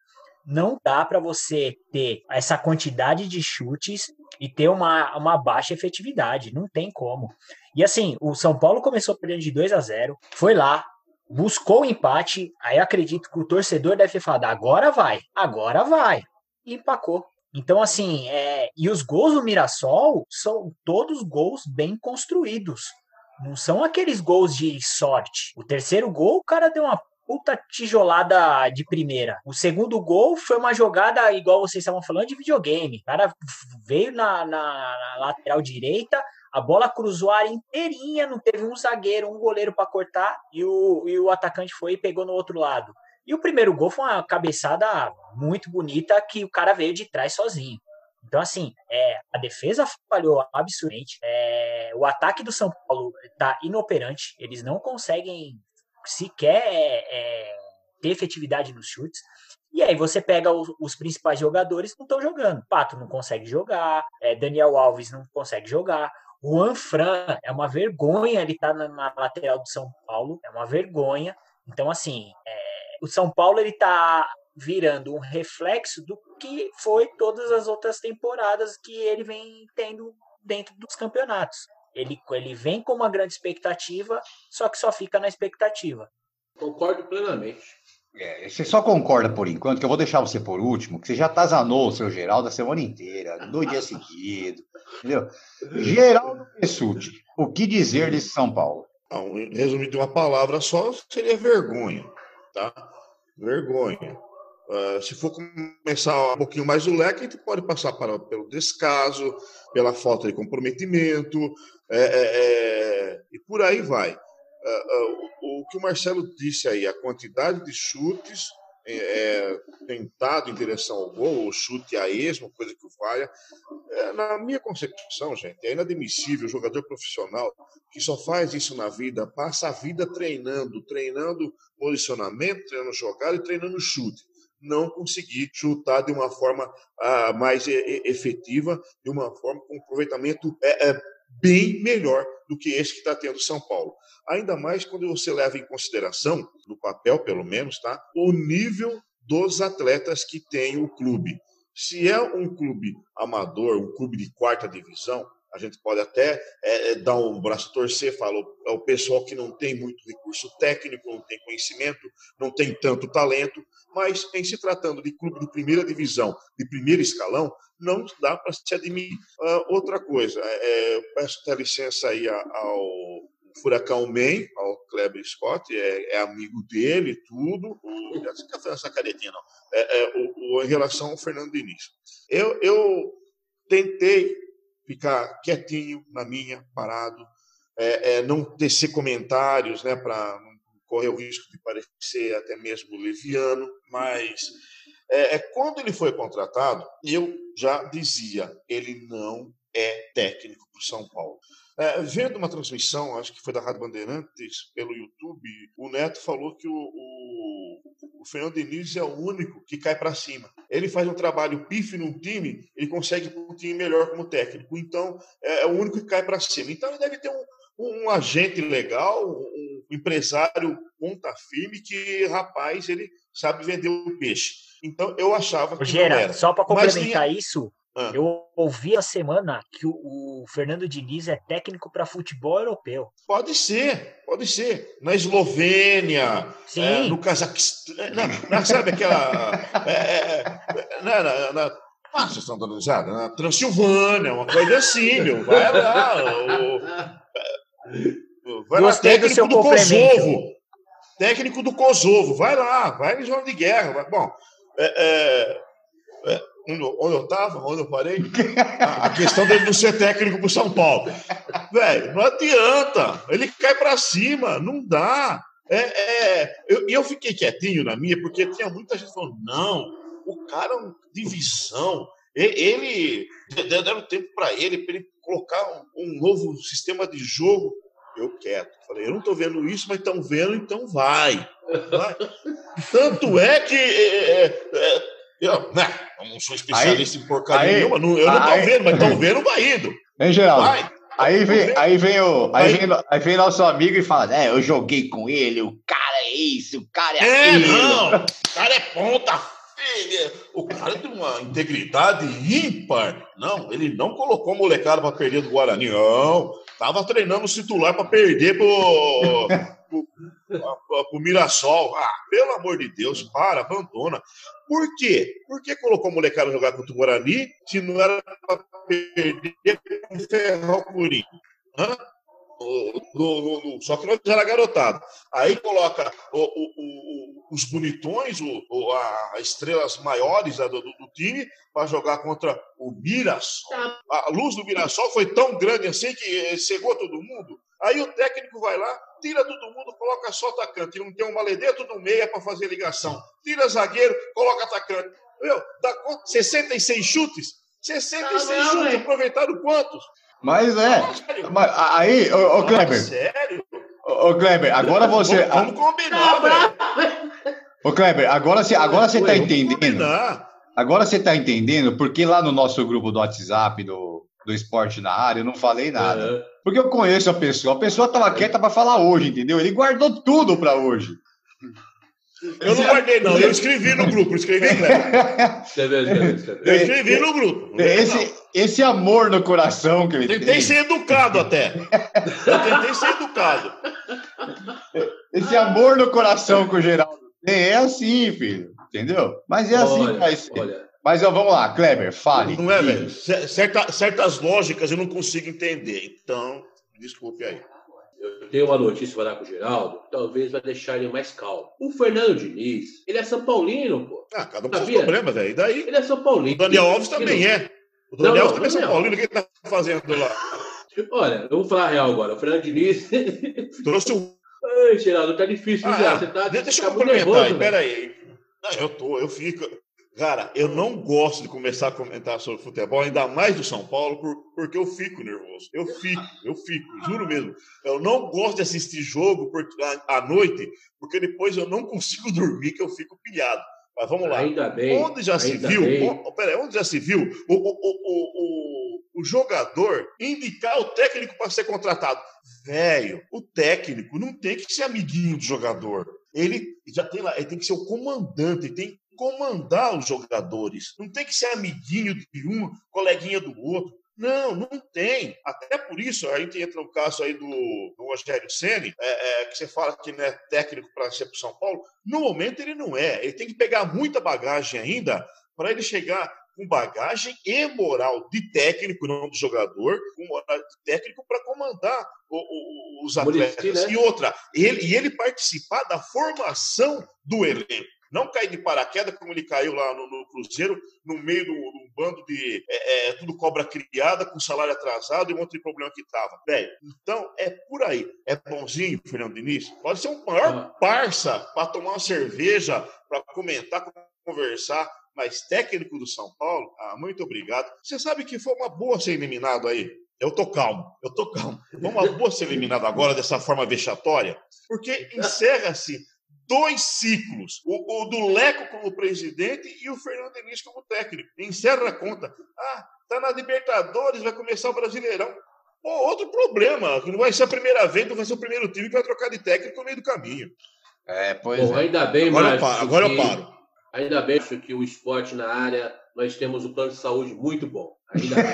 não dá para você ter essa quantidade de chutes e ter uma, uma baixa efetividade. Não tem como. E assim, o São Paulo começou perdendo de 2 a 0 foi lá, buscou o empate. Aí acredito que o torcedor deve falado: agora vai, agora vai. E empacou. Então, assim, é, e os gols do Mirassol são todos gols bem construídos. Não são aqueles gols de sorte. O terceiro gol, o cara deu uma puta tijolada de primeira. O segundo gol foi uma jogada, igual vocês estavam falando, de videogame. O cara veio na, na, na lateral direita, a bola cruzou a área inteirinha, não teve um zagueiro, um goleiro para cortar, e o, e o atacante foi e pegou no outro lado. E o primeiro gol foi uma cabeçada muito bonita que o cara veio de trás sozinho. Então, assim, é, a defesa falhou absurdamente. É, o ataque do São Paulo está inoperante. Eles não conseguem sequer é, é, ter efetividade nos chutes. E aí você pega os, os principais jogadores não estão jogando. Pato não consegue jogar, é, Daniel Alves não consegue jogar. Juan Fran é uma vergonha ele tá na, na, lateral do São Paulo, é uma vergonha. Então, assim, é, o São Paulo ele tá virando um reflexo do que foi todas as outras temporadas que ele vem tendo dentro dos campeonatos. Ele, ele vem com uma grande expectativa, só que só fica na expectativa. Concordo plenamente. É, você só concorda por enquanto, que eu vou deixar você por último, que você já tazanou o seu Geraldo a semana inteira, dois dias seguidos, entendeu? Geraldo Pessuti, o que dizer desse São Paulo? Não, resumido em uma palavra só, seria vergonha, tá? Vergonha. Uh, se for começar um pouquinho mais o leque, a gente pode passar para, pelo descaso, pela falta de comprometimento, é, é, é, e por aí vai. Uh, uh, o, o, que o Marcelo disse aí, a quantidade de chutes é, é, tentado em direção ao gol, ou chute a esmo, coisa que falha, é, na minha concepção, gente, é inadmissível o jogador profissional que só faz isso na vida, passa a vida treinando, treinando posicionamento, treinando jogada e treinando chute não conseguir chutar de uma forma ah, mais efetiva, de uma forma com aproveitamento é, é bem melhor do que esse que está tendo São Paulo. Ainda mais quando você leva em consideração, no papel pelo menos, tá, o nível dos atletas que tem o clube. Se é um clube amador, um clube de quarta divisão, a gente pode até é, é dar um braço torcer, fala, é o pessoal que não tem muito recurso técnico, não tem conhecimento, não tem tanto talento, mas em se tratando de clube de primeira divisão, de primeiro escalão, não dá para se admitir. Uh, outra coisa, é, eu peço até licença aí ao Furacão Man, ao Kleber Scott, é, é amigo dele, tudo. O, fazendo essa caretinha, não. É, é, o, o, em relação ao Fernando Diniz. Eu, eu tentei ficar quietinho na minha, parado, é, é, não tecer comentários, né, para correr o risco de parecer até mesmo leviano, mas é, é, quando ele foi contratado, eu já dizia, ele não é técnico para o São Paulo. É, vendo uma transmissão, acho que foi da Rádio Bandeirantes, pelo YouTube, o Neto falou que o, o, o Fernando Diniz é o único que cai para cima. Ele faz um trabalho pife no time, ele consegue um time melhor como técnico. Então, é, é o único que cai para cima. Então, ele deve ter um, um agente legal, um empresário ponta firme que, rapaz, ele sabe vender o peixe. Então, eu achava que Gera. Só para complementar Mas, isso, ah. Eu ouvi a semana que o, o Fernando Diniz é técnico para futebol europeu. Pode ser, pode ser. Na Eslovênia, é, no Cazaquistão. É, sabe aquela. É, é, é na, na, na, ah, vocês estão dando risada? Na Transilvânia, uma coisa assim, meu. Vai lá. O, vai Gostei lá, técnico do, do Kosovo. Técnico do Kosovo. Vai lá, vai em zona de guerra. Vai. Bom, é, é, onde eu estava, onde eu parei, a questão dele não ser técnico para São Paulo. Velho, não adianta. Ele cai para cima, não dá. É, é, eu, eu fiquei quietinho na minha, porque tinha muita gente falando: não, o cara é um divisão. Ele, deram tempo para ele, para ele colocar um, um, novo sistema de jogo. Eu quieto. Falei, eu não estou vendo isso, mas estão vendo, então vai. vai. Tanto é que é, é, é eu, né, não sou especialista aí, em porcaria aí, nenhuma, não, eu não estou vendo, mas estão vendo, indo. Hein, Geraldo? Vai. Aí vem, aí vem o. Aí, vem, aí vem nosso amigo e fala: É, eu joguei com ele, o cara é isso, o cara é É, aquilo. não, o cara é ponta filha. O cara tem uma integridade ímpar. Não, ele não colocou molecada para perder do Guarani, não. Tava treinando o titular para perder pro, pro, pro Mirassol. Ah, pelo amor de Deus, para, abandona. Por quê? Por que colocou a molecada jogar contra o Guarani se não era para perder com o Ferral Curim? No, no, no, só que nós era garotado. Aí coloca o, o, o, os bonitões, as estrelas maiores do, do, do time, para jogar contra o Mirassol. Tá. A luz do Mirassol foi tão grande assim que cegou todo mundo. Aí o técnico vai lá, tira todo mundo, coloca só atacante. Não tem um maledeto no meia para fazer ligação. Tira zagueiro, coloca atacante. Meu, dá 66 chutes? 66 ah, chutes, véio. aproveitaram quantos? Mas é. Mas, aí, ô, ô Kleber. sério? Ô, Kleber, agora você. Vamos, vamos combinar, velho. Ô, Kleber, agora você agora você tá entendendo. Agora você tá entendendo porque lá no nosso grupo do WhatsApp do, do esporte na área eu não falei nada. Porque eu conheço a pessoa. A pessoa tava quieta pra falar hoje, entendeu? Ele guardou tudo pra hoje. Eu não guardei, não. Eu escrevi no grupo. Escrevi, Cleber. Eu escrevi no grupo. Lembro, não. Esse, esse amor no coração que ele Tentei tem. ser educado até. Eu tentei ser educado. Esse amor no coração que o Geraldo tem é assim, filho. Entendeu? Mas é assim que Olha, vai ser. olha, Mas ó, vamos lá, Kleber, fale. Não é, velho? Cer- certa- certas lógicas eu não consigo entender. Então, desculpe aí. Eu tenho uma notícia para dar pro Geraldo, que talvez vai deixar ele mais calmo. O Fernando Diniz, ele é São Paulino, pô. Ah, cada um com seus problemas, velho. E daí? Ele é São Paulino. O Daniel Alves também não- é. O Daniel Não, Alves também é São. Paulino. O que ele tá fazendo lá? Olha, eu vou falar a real agora. O Fernando Diniz. Trouxe o. Ai, Geraldo, tá difícil, Ah, tá, deixa eu tá complementar nervoso, aí. velho. Pera aí. Não, eu tô, eu fico. Cara, eu não gosto de começar a comentar sobre futebol, ainda mais do São Paulo, por- porque eu fico nervoso. Eu fico, eu fico, juro mesmo. Eu não gosto de assistir jogo por- à, à noite, porque depois eu não consigo dormir, que eu fico pilhado. Mas vamos lá. Ainda bem. Onde já se viu? o- Pera onde já se viu o, o, o, o, o, jogador indicar o técnico para ser contratado? Velho, o técnico não tem que ser amiguinho do jogador. Ele já tem lá, ele tem que ser o comandante, ele tem que comandar os jogadores. Não tem que ser amiguinho de um, coleguinha do outro. Não, não tem. Até por isso, a gente entra no caso aí do, do Rogério Ceni, é, é, que você fala que não é técnico para ser para São Paulo. No momento ele não é. Ele tem que pegar muita bagagem ainda para ele chegar com bagagem e moral de técnico, não de jogador, com moral de técnico para comandar o- o- os atletas. né? E outra, ele, e ele participar da formação do elenco. Não cair de paraquedas como ele caiu lá no, no Cruzeiro, no meio de um um bando de é, é, tudo cobra criada, com salário atrasado e um monte de problema que tava. Velho, então é por aí. É bonzinho, Fernando Diniz. Pode ser um maior Ah. parça para tomar uma cerveja, para comentar, conversar, mas técnico do São Paulo, ah, muito obrigado. Você sabe que foi uma boa ser eliminado aí. Eu tô calmo, eu tô calmo. Foi uma boa ser eliminado agora dessa forma vexatória, porque encerra-se dois ciclos. O, o do Leco como presidente e o Fernando Diniz como técnico. Encerra a conta. Ah, tá na Libertadores, vai começar o Brasileirão. Pô, outro problema, que não vai ser a primeira vez, não vai ser o primeiro time que vai trocar de técnico no meio do caminho. É, pois Bom, é. ainda bem, Agora eu Márcio, paro, agora eu que- paro. Ainda bem acho que o esporte na área, nós temos um plano de saúde muito bom. Ainda bem.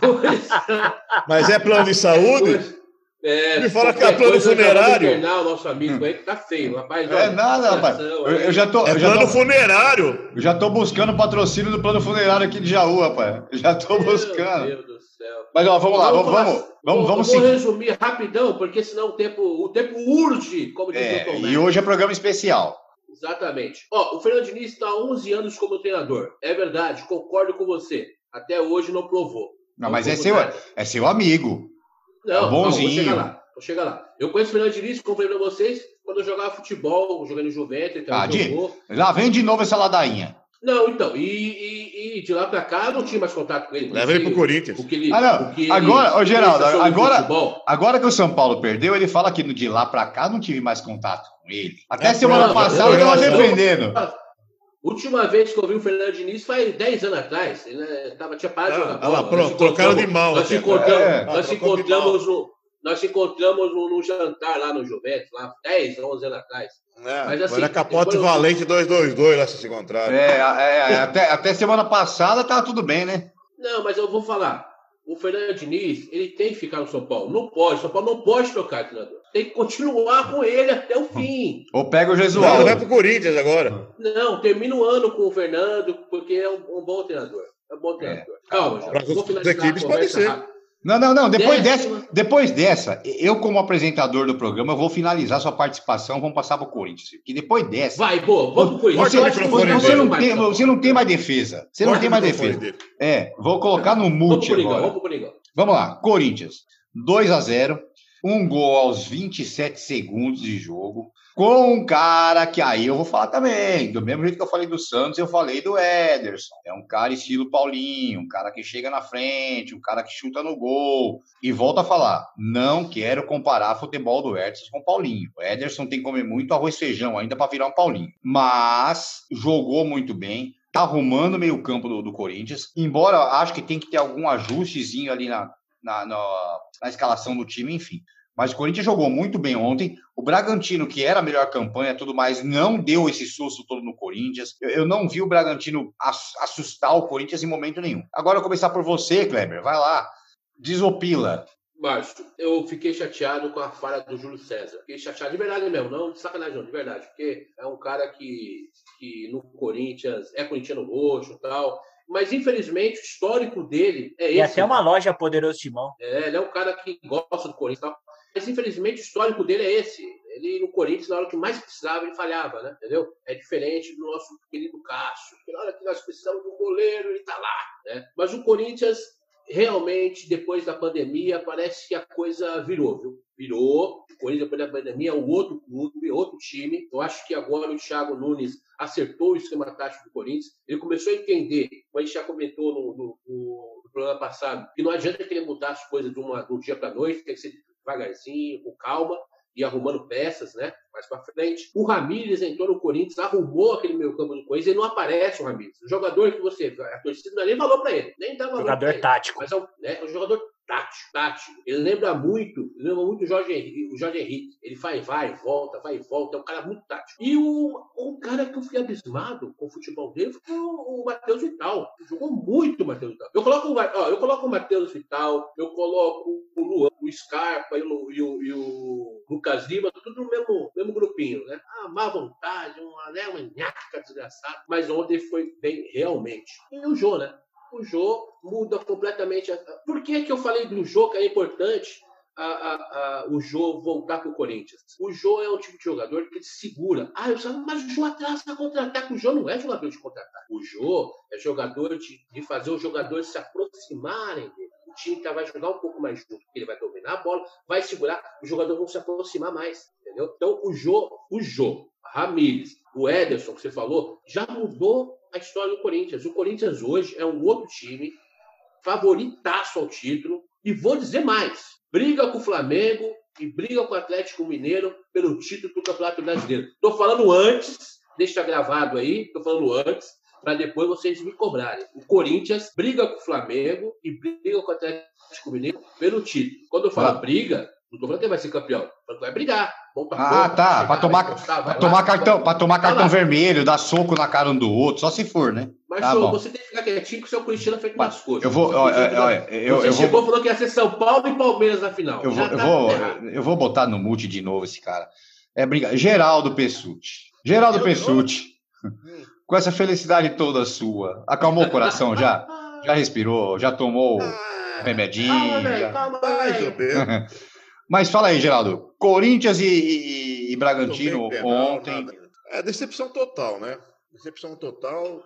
Porque, porque Mas é plano de saúde? É, Me fala que é plano funerário. vamos o nosso amigo aí que tá feio, rapaz. É olha, nada, rapaz. Eu, eu já tô, É eu já plano tô, funerário. eu já tô buscando patrocínio do plano funerário aqui de Jaú, rapaz. Eu Já tô Meu buscando. Deus do céu. Mas ó, vamos lá, vamos, vamos, vamos, vou- vamos eu vou resumir rapidão, porque senão o tempo, o tempo urge, como diz o É, Tom e hoje é programa especial. Exatamente. Ó, o Fernando Diniz está há 11 anos como treinador. É verdade, concordo com você. Até hoje não provou. Não, mas é seu, nada. é seu amigo. Não, É não, bonzinho. vou chegar lá. Vou chegar lá. Eu conheço o Fernando Diniz, como falei pra vocês, quando eu jogava futebol, jogando no Juventus, então Ah, de- jogou. Lá vem de novo essa ladainha. Não, então, e, e- e de lá pra cá eu não tinha mais contato com ele. Leva ele pro Corinthians. O que ele, Ah, não. o que ele Agora, ô, Geraldo, agora- futebol. Agora que o São Paulo perdeu, ele fala que de lá pra cá não tive mais contato com ele. Até É, semana pronto, passada eu eu- tava eu- defendendo. Última vez que eu vi o Fernando Diniz foi 10 anos atrás. Ele né, tava, tinha parado de Ah, jogar olha lá, bola. pronto, trocaram de encontramos- mal Nós encontramos, É, nós encontramos no, nós encontramos no, no jantar lá no Juventus, lá 10, 11 anos atrás. É, Mas assim, foi na Capote eu- Valente 222 lá se encontraram. É, é, é, até, até semana passada tava tudo bem, né? Não, mas eu vou falar. O Fernando Diniz, ele tem que ficar no São Paulo. Não pode. São Paulo não pode trocar treinador. Tem que continuar com ele até o fim. Ou pega o Não, Jesualdo. vai pro Corinthians agora. Não, termina o ano com o Fernando, porque é um, um bom treinador. É um bom treinador. Calma, Pra João. Vou as equipes pode conversa ser. rápido. Não, não, não. Depois Décima. dessa, depois dessa, eu, como apresentador do programa, eu vou finalizar sua participação. Vamos passar pro Corinthians. Que depois dessa. Vai, boa, vamos pro Corinthians. O Você não, tem, você não tem mais defesa. Você não tem o mais defesa. É, vou colocar no Coringão, agora. vamos pro Coringão. Vamos lá, Corinthians. 2 a 0 um gol aos 27 segundos de jogo. com um cara que aí eu vou falar também, do mesmo jeito que eu falei do Santos, eu falei do Ederson. É um cara estilo Paulinho, um cara que chega na frente, um cara que chuta no gol. E volta a falar, não quero comparar futebol do Ederson com Paulinho. O Ederson tem que comer muito arroz e feijão ainda para virar um Paulinho. Mas jogou muito bem, tá arrumando o meio campo do, do Corinthians, embora acho que tem que ter algum ajustezinho ali na, na, na, na escalação do time, enfim. Mas o Corinthians jogou muito bem ontem. O Bragantino, que era a melhor campanha tudo mais, não deu esse susto todo no Corinthians. Eu, eu não vi o Bragantino assustar o Corinthians em momento nenhum. Agora começar por você, Kleber. Vai lá. Desopila. Márcio, eu fiquei chateado com a falha do Júlio César. Fiquei chateado de verdade mesmo, não de sacanagem, não, de verdade. Porque é um cara que, que no Corinthians é corintiano roxo e tal. Mas, infelizmente, o histórico dele é esse. E até uma loja Poderoso Timão. É, ele é um cara que gosta do Corinthians e tal. Mas infelizmente o histórico dele é esse. Ele no Corinthians, na hora que mais precisava, ele falhava, né? Entendeu? É diferente do nosso querido Cássio, que na hora que nós precisamos um goleiro, ele tá lá, né? Mas o Corinthians, realmente, depois da pandemia, parece que a coisa virou, viu? Virou. Corinthians, depois da pandemia, é um outro clube, outro time. Eu acho que agora o Thiago Nunes acertou o esquema tático do Corinthians. Ele começou a entender, como a gente já comentou no, no, no, no programa passado, que não adianta querer mudar as coisas de, uma, de um dia para noite, tem que ser devagarzinho, com calma, e arrumando peças, né? Mais para frente. O Ramires entrou no Corinthians, arrumou aquele meio campo do Corinthians, e não aparece o Ramires. O jogador que você. A torcida não é nem falou para ele, nem dá valor. Jogador tático. Mas é um, né, um jogador tático, tático. Ele lembra muito, lembra muito o Jorge o Jorge Henrique. Ele vai, vai, volta, vai volta. É um cara muito tático. E o, o cara que eu fiquei abismado com o futebol dele foi o, o Matheus Vital. Jogou muito o Matheus Vital. Eu coloco, ó, eu coloco o Matheus Vital, eu coloco o Luan, o Scarpa e o, e o, e o Lucas Lima, tudo no mesmo, mesmo grupinho, né? Ah, má vontade, uma, né, uma nhaca desgraçada. Mas ontem foi bem realmente. E o Jô, né? O Jô muda completamente. Por que, que eu falei do Jô que é importante a, a, a, o Jô voltar para o Corinthians? O Jô é um tipo de jogador que ele segura. Ah, eu sei, mas o Jô atrás para contra-ataque. O Jô não é jogador de contra-ataque. O Jô é jogador de, de fazer os jogadores se aproximarem dele. O time vai jogar um pouco mais junto, ele vai dominar a bola, vai segurar, os jogadores vão se aproximar mais, entendeu? Então, o Jô, o Jô, Ramires, o Ederson, que você falou, já mudou a história do Corinthians. O Corinthians hoje é um outro time, favoritaço ao título, e vou dizer mais: briga com o Flamengo e briga com o Atlético Mineiro pelo título do Campeonato Brasileiro. Estou falando antes, deixa gravado aí, estou falando antes, para depois vocês me cobrarem. O Corinthians briga com o Flamengo e briga com o Atlético Mineiro pelo título. Quando eu falo ah. briga, não estou falando que vai ser campeão, vai brigar. Ah, tá. Para tomar, pra tomar cartão, pra tomar cartão vermelho, dar soco na cara um do outro, só se for, né? Mas tá show, você tem que ficar quietinho com o seu Cristiano feito nas coxas. Eu vou. Olha, eu, você eu chegou e falou que ia ser São Paulo e Palmeiras na final. Eu vou, tá eu, vou eu vou botar no mute de novo esse cara. É briga. Geraldo Pessuti. Geraldo Pessuti. Com essa felicidade toda sua, acalmou o coração já? Já respirou? Já tomou ah, remedinho? Calma, já... calma, Mas fala aí, Geraldo. Corinthians e, e, e Bragantino ontem. É decepção total, né? Decepção total.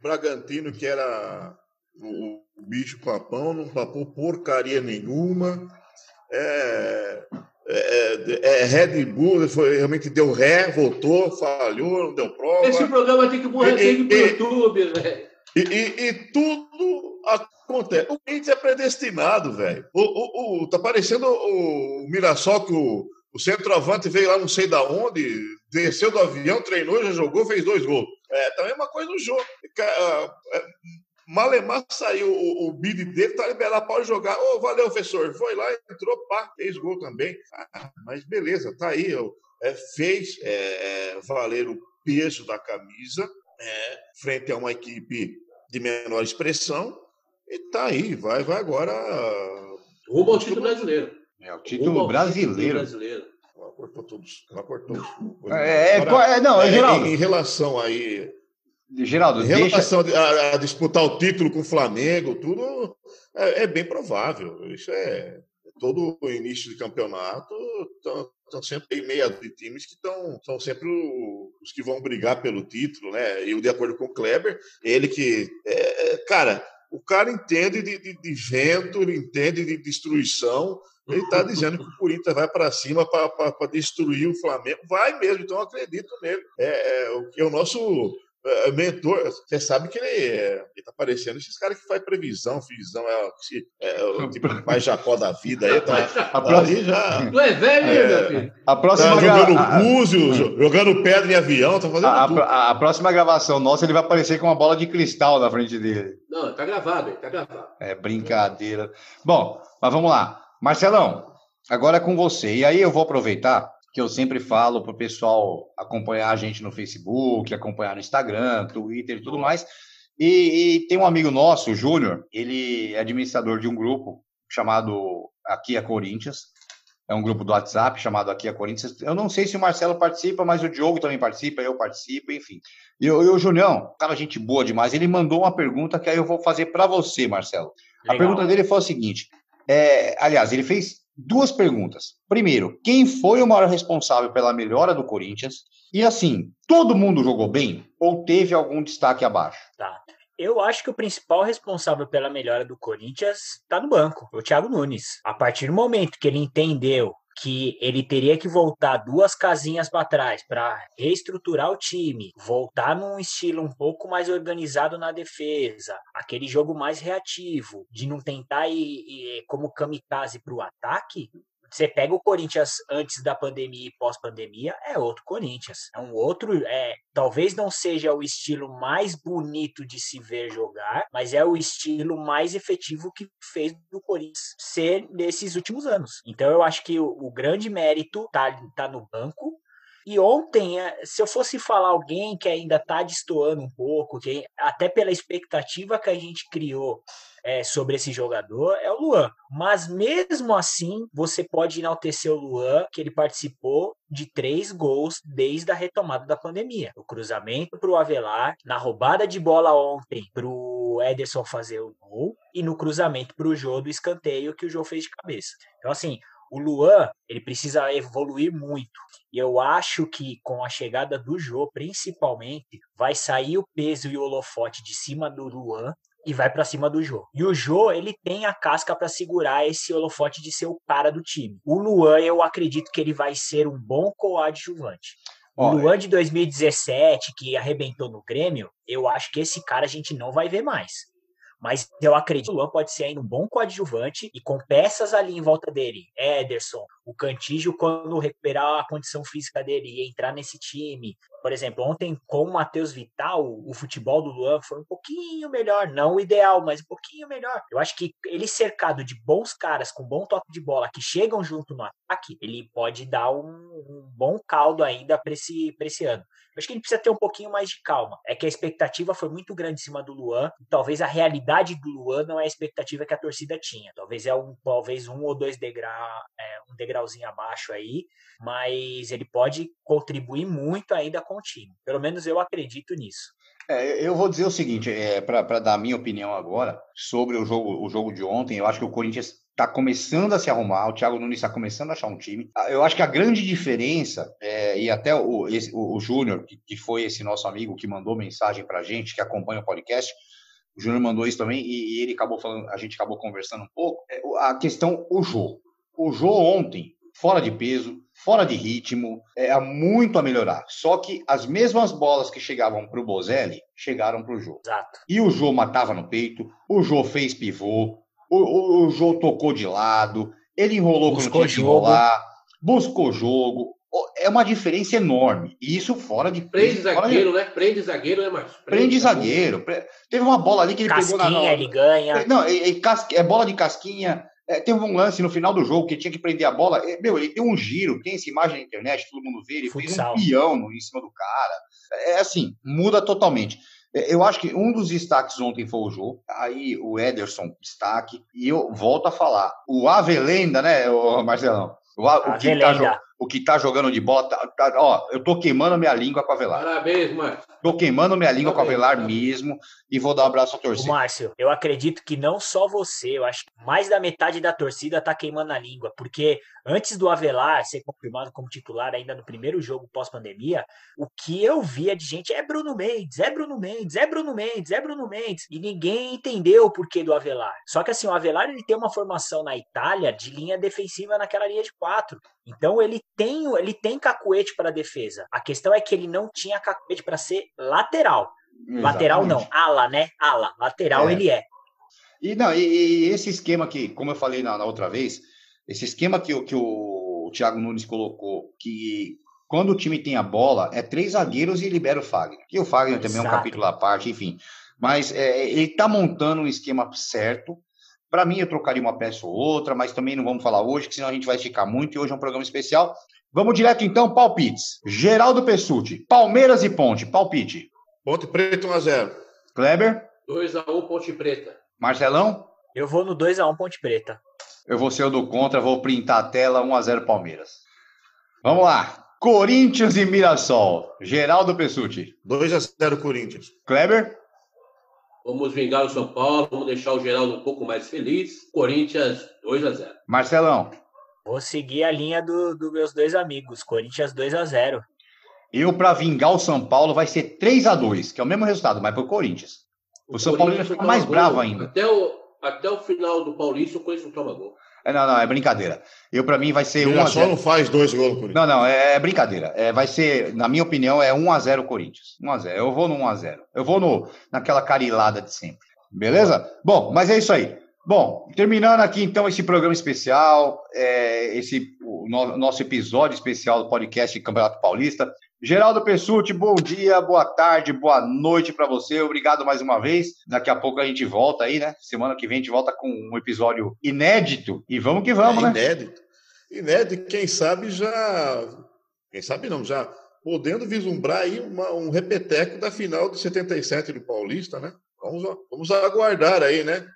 Bragantino, que era o, o bicho papão, não papou porcaria nenhuma. É, é, é, é, Red Bull foi, realmente deu ré, voltou, falhou, não deu prova. Esse programa tem que morrer sempre pro YouTube, velho. E, e, e, tudo acontece. O Corinthians é predestinado, velho. O, o, o, tá parecendo o, o Mirassol que o, o centroavante veio lá não sei da onde, desceu do avião, treinou, já jogou, fez dois gols. É, também tá uma coisa no jogo. É, Malemar saiu o, o bid dele, tá liberado, pode jogar. Ô, oh, valeu, professor. Foi lá, entrou, pá, fez gol também. Ah, mas beleza, tá aí. É, fez é, valer o peso da camisa é, frente a uma equipe de menor expressão. E tá aí, vai, vai agora. Rumo ao título brasileiro. É, o título brasileiro. Título brasileiro. Ela cortou todos. Ela cortou. É, é, não, é, Geraldo. Em, em relação aí. Geraldo, em relação deixa... a, a, disputar o título com o Flamengo, tudo é, é bem provável. Isso é todo o início de campeonato estão sempre em meia de times que estão são sempre os que vão brigar pelo título, né? Eu de acordo com o Kleber, ele que é, é, cara, o cara entende de, de, de vento, ele entende de destruição, Ele está dizendo que o Corinthians vai para cima para destruir o Flamengo. Vai mesmo, então eu acredito nele. É, é, é o nosso é, mentor, você sabe que ele, é, ele tá parecendo esses caras que faz previsão, visão, é, é, o tipo mais Jacó da vida aí, tá, a próxima, já. Tu é velho, é, filho. A próxima tá jogando búzio, jogando pedra em avião, tá fazendo a, a, a, próxima gravação nossa, ele vai aparecer com uma bola de cristal na frente dele. Não, tá gravado, tá gravado. É brincadeira. Bom, mas vamos lá. Marcelão, agora é com você. E aí eu vou aproveitar que eu sempre falo para o pessoal acompanhar a gente no Facebook, acompanhar no Instagram, Twitter e tudo mais. E, e tem um amigo nosso, o Júnior, ele é administrador de um grupo chamado Aqui é Corinthians. É um grupo do WhatsApp chamado Aqui é Corinthians. Eu não sei se o Marcelo participa, mas o Diogo também participa, eu participo, enfim. E, e o Junião, cara, gente boa demais, ele mandou uma pergunta que aí eu vou fazer para você, Marcelo. Legal. A pergunta dele foi a seguinte: é, aliás, ele fez duas perguntas. Primeiro, quem foi o maior responsável pela melhora do Corinthians? E assim, todo mundo jogou bem ou teve algum destaque abaixo? Tá. Eu acho que o principal responsável pela melhora do Corinthians está no banco, o Thiago Nunes. A partir do momento que ele entendeu que ele teria que voltar duas casinhas para trás para reestruturar o time, voltar num estilo um pouco mais organizado na defesa, aquele jogo mais reativo, de não tentar ir, ir como kamikaze para o ataque, você pega o Corinthians antes da pandemia e pós-pandemia, é outro Corinthians. É um outro. É, talvez não seja o estilo mais bonito de se ver jogar, mas é o estilo mais efetivo que fez do Corinthians ser nesses últimos anos. Então eu acho que o, o grande mérito tá, tá no banco. E ontem, é, se eu fosse falar alguém que ainda está destoando um pouco, que até pela expectativa que a gente criou é, sobre esse jogador é o Luan. Mas mesmo assim, você pode enaltecer o Luan, que ele participou de três gols desde a retomada da pandemia. O cruzamento para o Avelar, na roubada de bola ontem para o Ederson fazer o gol e no cruzamento para o Jô do escanteio que o Jô fez de cabeça. Então, assim, o Luan, ele precisa evoluir muito. E eu acho que com a chegada do Jô, principalmente, vai sair o peso e o holofote de cima do Luan e vai para cima do Jô. E o Jô, ele tem a casca para segurar esse holofote de ser o cara do time. O Luan, eu acredito que ele vai ser um bom coadjuvante. O Luan de 2017, que arrebentou no Grêmio, eu acho que esse cara a gente não vai ver mais. Mas eu acredito que o Luan pode ser ainda um bom coadjuvante e com peças ali em volta dele. Ederson, o Cantígio, quando recuperar a condição física dele e entrar nesse time. Por exemplo, ontem com o Matheus Vital, o futebol do Luan foi um pouquinho melhor. Não o ideal, mas um pouquinho melhor. Eu acho que ele cercado de bons caras com bom toque de bola que chegam junto no ataque, ele pode dar um, um bom caldo ainda para esse, esse ano. Eu acho que ele precisa ter um pouquinho mais de calma. É que a expectativa foi muito grande em cima do Luan, e talvez a realidade do Luan não é a expectativa que a torcida tinha. Talvez é um, talvez um ou dois degrau, é, um degrauzinho abaixo aí, mas ele pode contribuir muito ainda com o time. Pelo menos eu acredito nisso. É, eu vou dizer o seguinte, é, para dar a minha opinião agora sobre o jogo, o jogo de ontem, eu acho que o Corinthians está começando a se arrumar, o Thiago Nunes está começando a achar um time. Eu acho que a grande diferença, é, e até o, o, o Júnior, que, que, foi esse nosso amigo que mandou mensagem para a gente, que acompanha o podcast, o Júnior mandou isso também, e, e, ele acabou falando, a gente acabou conversando um pouco, é, a questão, o Jô. O Jô ontem, fora de peso, fora de ritmo, é muito a melhorar. Só que as mesmas bolas que chegavam para o Bozelli, chegaram para o Jô. Exato. E o Jô matava no peito, o Jô fez pivô, o, o, o Jô tocou de lado, ele enrolou buscou quando tinha que enrolar, buscou jogo. É uma diferença enorme. E isso fora de. Prende zagueiro, de... né? Prende zagueiro, né, Márcio? Prende, Prende zagueiro. Teve uma bola ali que ele casquinha, pegou na. ele ganha. Não, é, é, é bola de casquinha. É, teve um lance no final do jogo que tinha que prender a bola. É, meu, ele deu um giro, tem essa imagem na internet, todo mundo vê, ele Futsal. fez um peão no, em cima do cara. É assim, muda totalmente. É, eu acho que um dos destaques ontem foi o Jô, aí o Ederson, destaque, e eu volto a falar, o Avelenda, né, Marcelão? O, o, que tá, o que tá jogando de bola. Tá, tá, ó, eu tô queimando minha língua com a Velar. Parabéns, Márcio. Tô queimando minha língua Parabéns, com a Velar mesmo e vou dar um abraço à Ô, torcida. Márcio, eu acredito que não só você, eu acho que mais da metade da torcida tá queimando a língua, porque antes do Avelar ser confirmado como titular ainda no primeiro jogo pós-pandemia, o que eu via de gente é Bruno Mendes, é Bruno Mendes, é Bruno Mendes, é Bruno Mendes, e ninguém entendeu o porquê do Avelar. Só que assim, o Avelar ele tem uma formação na Itália de linha defensiva naquela linha de quatro. Então ele tem, ele tem cacuete para defesa. A questão é que ele não tinha cacuete para ser lateral. Lateral não, Exatamente. ala, né? Ala. Lateral É. ele é. E, não, e, e esse esquema que, como eu falei na, na outra vez, esse esquema que, o- que o Thiago Nunes colocou, que quando o time tem a bola, é três zagueiros e libera o Fagner. E o Fagner também é um Exato. capítulo à parte, enfim. Mas é, ele tá montando um esquema certo. Para mim, eu trocaria uma peça ou outra, mas também não vamos falar hoje, que senão a gente vai esticar muito e hoje é um programa especial. Vamos direto então, palpites. Geraldo Pessuti, Palmeiras e Ponte, palpite. Ponte Preta 1x0. Kleber, 2x1 Ponte Preta. Marcelão, Eu vou no 2x1 Ponte Preta. Eu vou ser o do contra, vou printar a tela 1x0 Palmeiras. Vamos lá. Corinthians e Mirassol. Geraldo Pessuti. 2x0 Corinthians. Kleber? Vamos vingar o São Paulo, vamos deixar o Geraldo um pouco mais feliz. Corinthians 2x0. Marcelão. Vou seguir a linha dos do meus dois amigos. Corinthians 2x0. Eu, para vingar o São Paulo, vai ser 3x2, que é o mesmo resultado, mas pro Corinthians. O São Paulo vai ficar não mais bravo ainda. Até o, até o final do Paulista, o Corinthians não toma gol. É, não, não, é brincadeira. Eu, para mim, vai ser Mirassol 1x0. não faz dois gols Corinthians. Não, não, é, é brincadeira. É, vai ser, na minha opinião, é 1x0 Corinthians. 1x0. Eu vou no 1x0. Eu vou no, naquela carilada de sempre. Beleza? Bom, mas é isso aí. Bom, terminando aqui então esse programa especial, é, esse o no- nosso episódio especial do podcast Campeonato Paulista. Geraldo Pessuti, bom dia, boa tarde, boa noite para você. Obrigado mais uma vez. Daqui a pouco a gente volta aí, né? Semana que vem a gente volta com um episódio inédito. E vamos que vamos, é né? inédito. Inédito, quem sabe já. Quem sabe não, já podendo vislumbrar aí uma- um repeteco da final de 77 do Paulista, né? Vamos, vamos aguardar aí, né?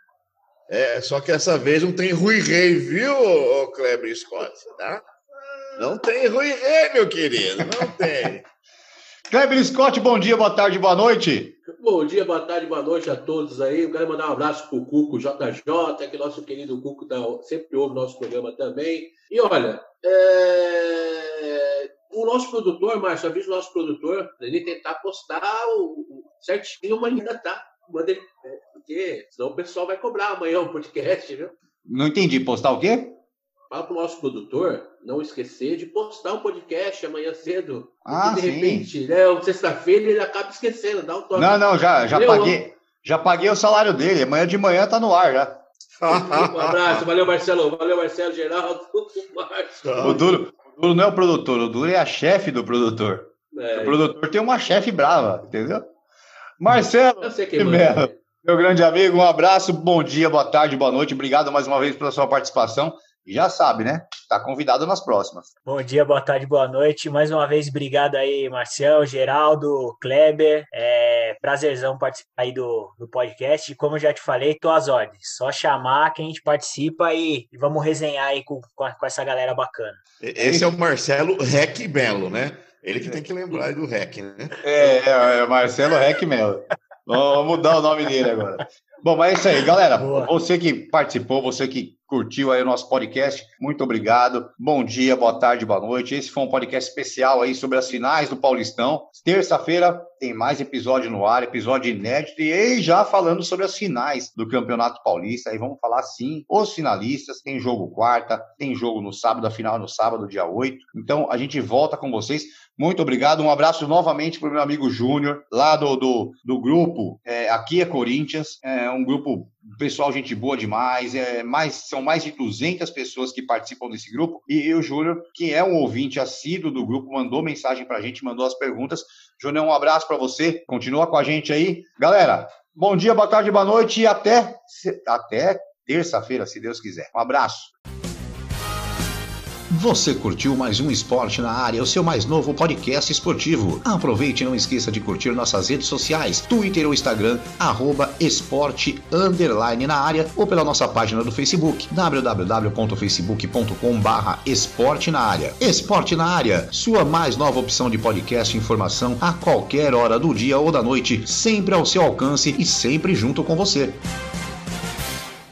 É, só que essa vez não tem Rui Rei, viu, Kleber Scott? Tá? Não tem Rui Rei, meu querido, não tem. Kleber Scott, bom dia, boa tarde, boa noite. Bom dia, boa tarde, boa noite a todos aí. Eu quero mandar um abraço pro Cuco JJ, que nosso querido Cuco tá, sempre ouve nosso programa também. E olha, é, o nosso produtor, Márcio, avisa o nosso produtor, pra ele tentar postar o, certinho amanhã, tá? Manda ele- é, porque senão o pessoal vai cobrar amanhã o podcast, viu? Não entendi, postar o quê? Fala pro nosso produtor não esquecer de postar um podcast amanhã cedo. Ah, de sim. repente, né, sexta-feira ele acaba esquecendo, dá um toque. Não, não, já, já paguei. Já paguei o salário dele. Amanhã de manhã tá no ar já. Um abraço, valeu Marcelo, valeu Marcelo, Geraldo. O duro, o duro não é o produtor, o duro é a chefe do produtor. É, O produtor tem uma chefe brava, entendeu? Marcelo, eu sei manda. meu grande amigo, um abraço, bom dia, boa tarde, boa noite. Obrigado mais uma vez pela sua participação. E já sabe, né? Tá convidado nas próximas. Bom dia, boa tarde, boa noite. Mais uma vez, obrigado aí, Marcel, Geraldo, Kleber. É prazerzão participar aí do, do podcast. E como eu já te falei, tô às ordens. Só chamar que a gente participa e, e vvamos resenhar aí com, com, a- com essa galera bacana. Esse é o Marcelo Rec Belo, né? Ele que tem que lembrar do Rec, né? É, é, é Marcelo Rec Melo. Vamos mudar o nome dele agora. Bom, mas é isso aí, galera. Boa. Você que participou, você que curtiu aí o nosso podcast, muito obrigado. Bom dia, boa tarde, boa noite. Esse foi um podcast especial aí sobre as finais do Paulistão. Terça-feira tem mais episódio no ar, episódio inédito e aí já falando sobre as finais do Campeonato Paulista. Aí vamos falar sim, os finalistas, tem jogo quarta, tem jogo no sábado, a final é no sábado, dia 8. Então a gente volta com vocês. Muito obrigado. Um abraço novamente para o meu amigo Júnior, lá do, do, do grupo é, Aqui é Corinthians. É um grupo pessoal, gente boa demais. É mais, são mais de 200 pessoas que participam desse grupo. E o Júnior, que é um ouvinte assíduo do grupo, mandou mensagem para a gente, mandou as perguntas. Júnior, um abraço para você. Continua com a gente aí. Galera, bom dia, boa tarde, boa noite e até, até terça-feira, se Deus quiser. Um abraço. Você curtiu mais um Esporte na Área, o seu mais novo podcast esportivo. Aproveite e não esqueça de curtir nossas redes sociais, Twitter ou Instagram, arroba esporte na área ou pela nossa página do Facebook, www.facebook.com barra esporte na área. Esporte na área, sua mais nova opção de podcast e informação a qualquer hora do dia ou da noite, sempre ao seu alcance e sempre junto com você.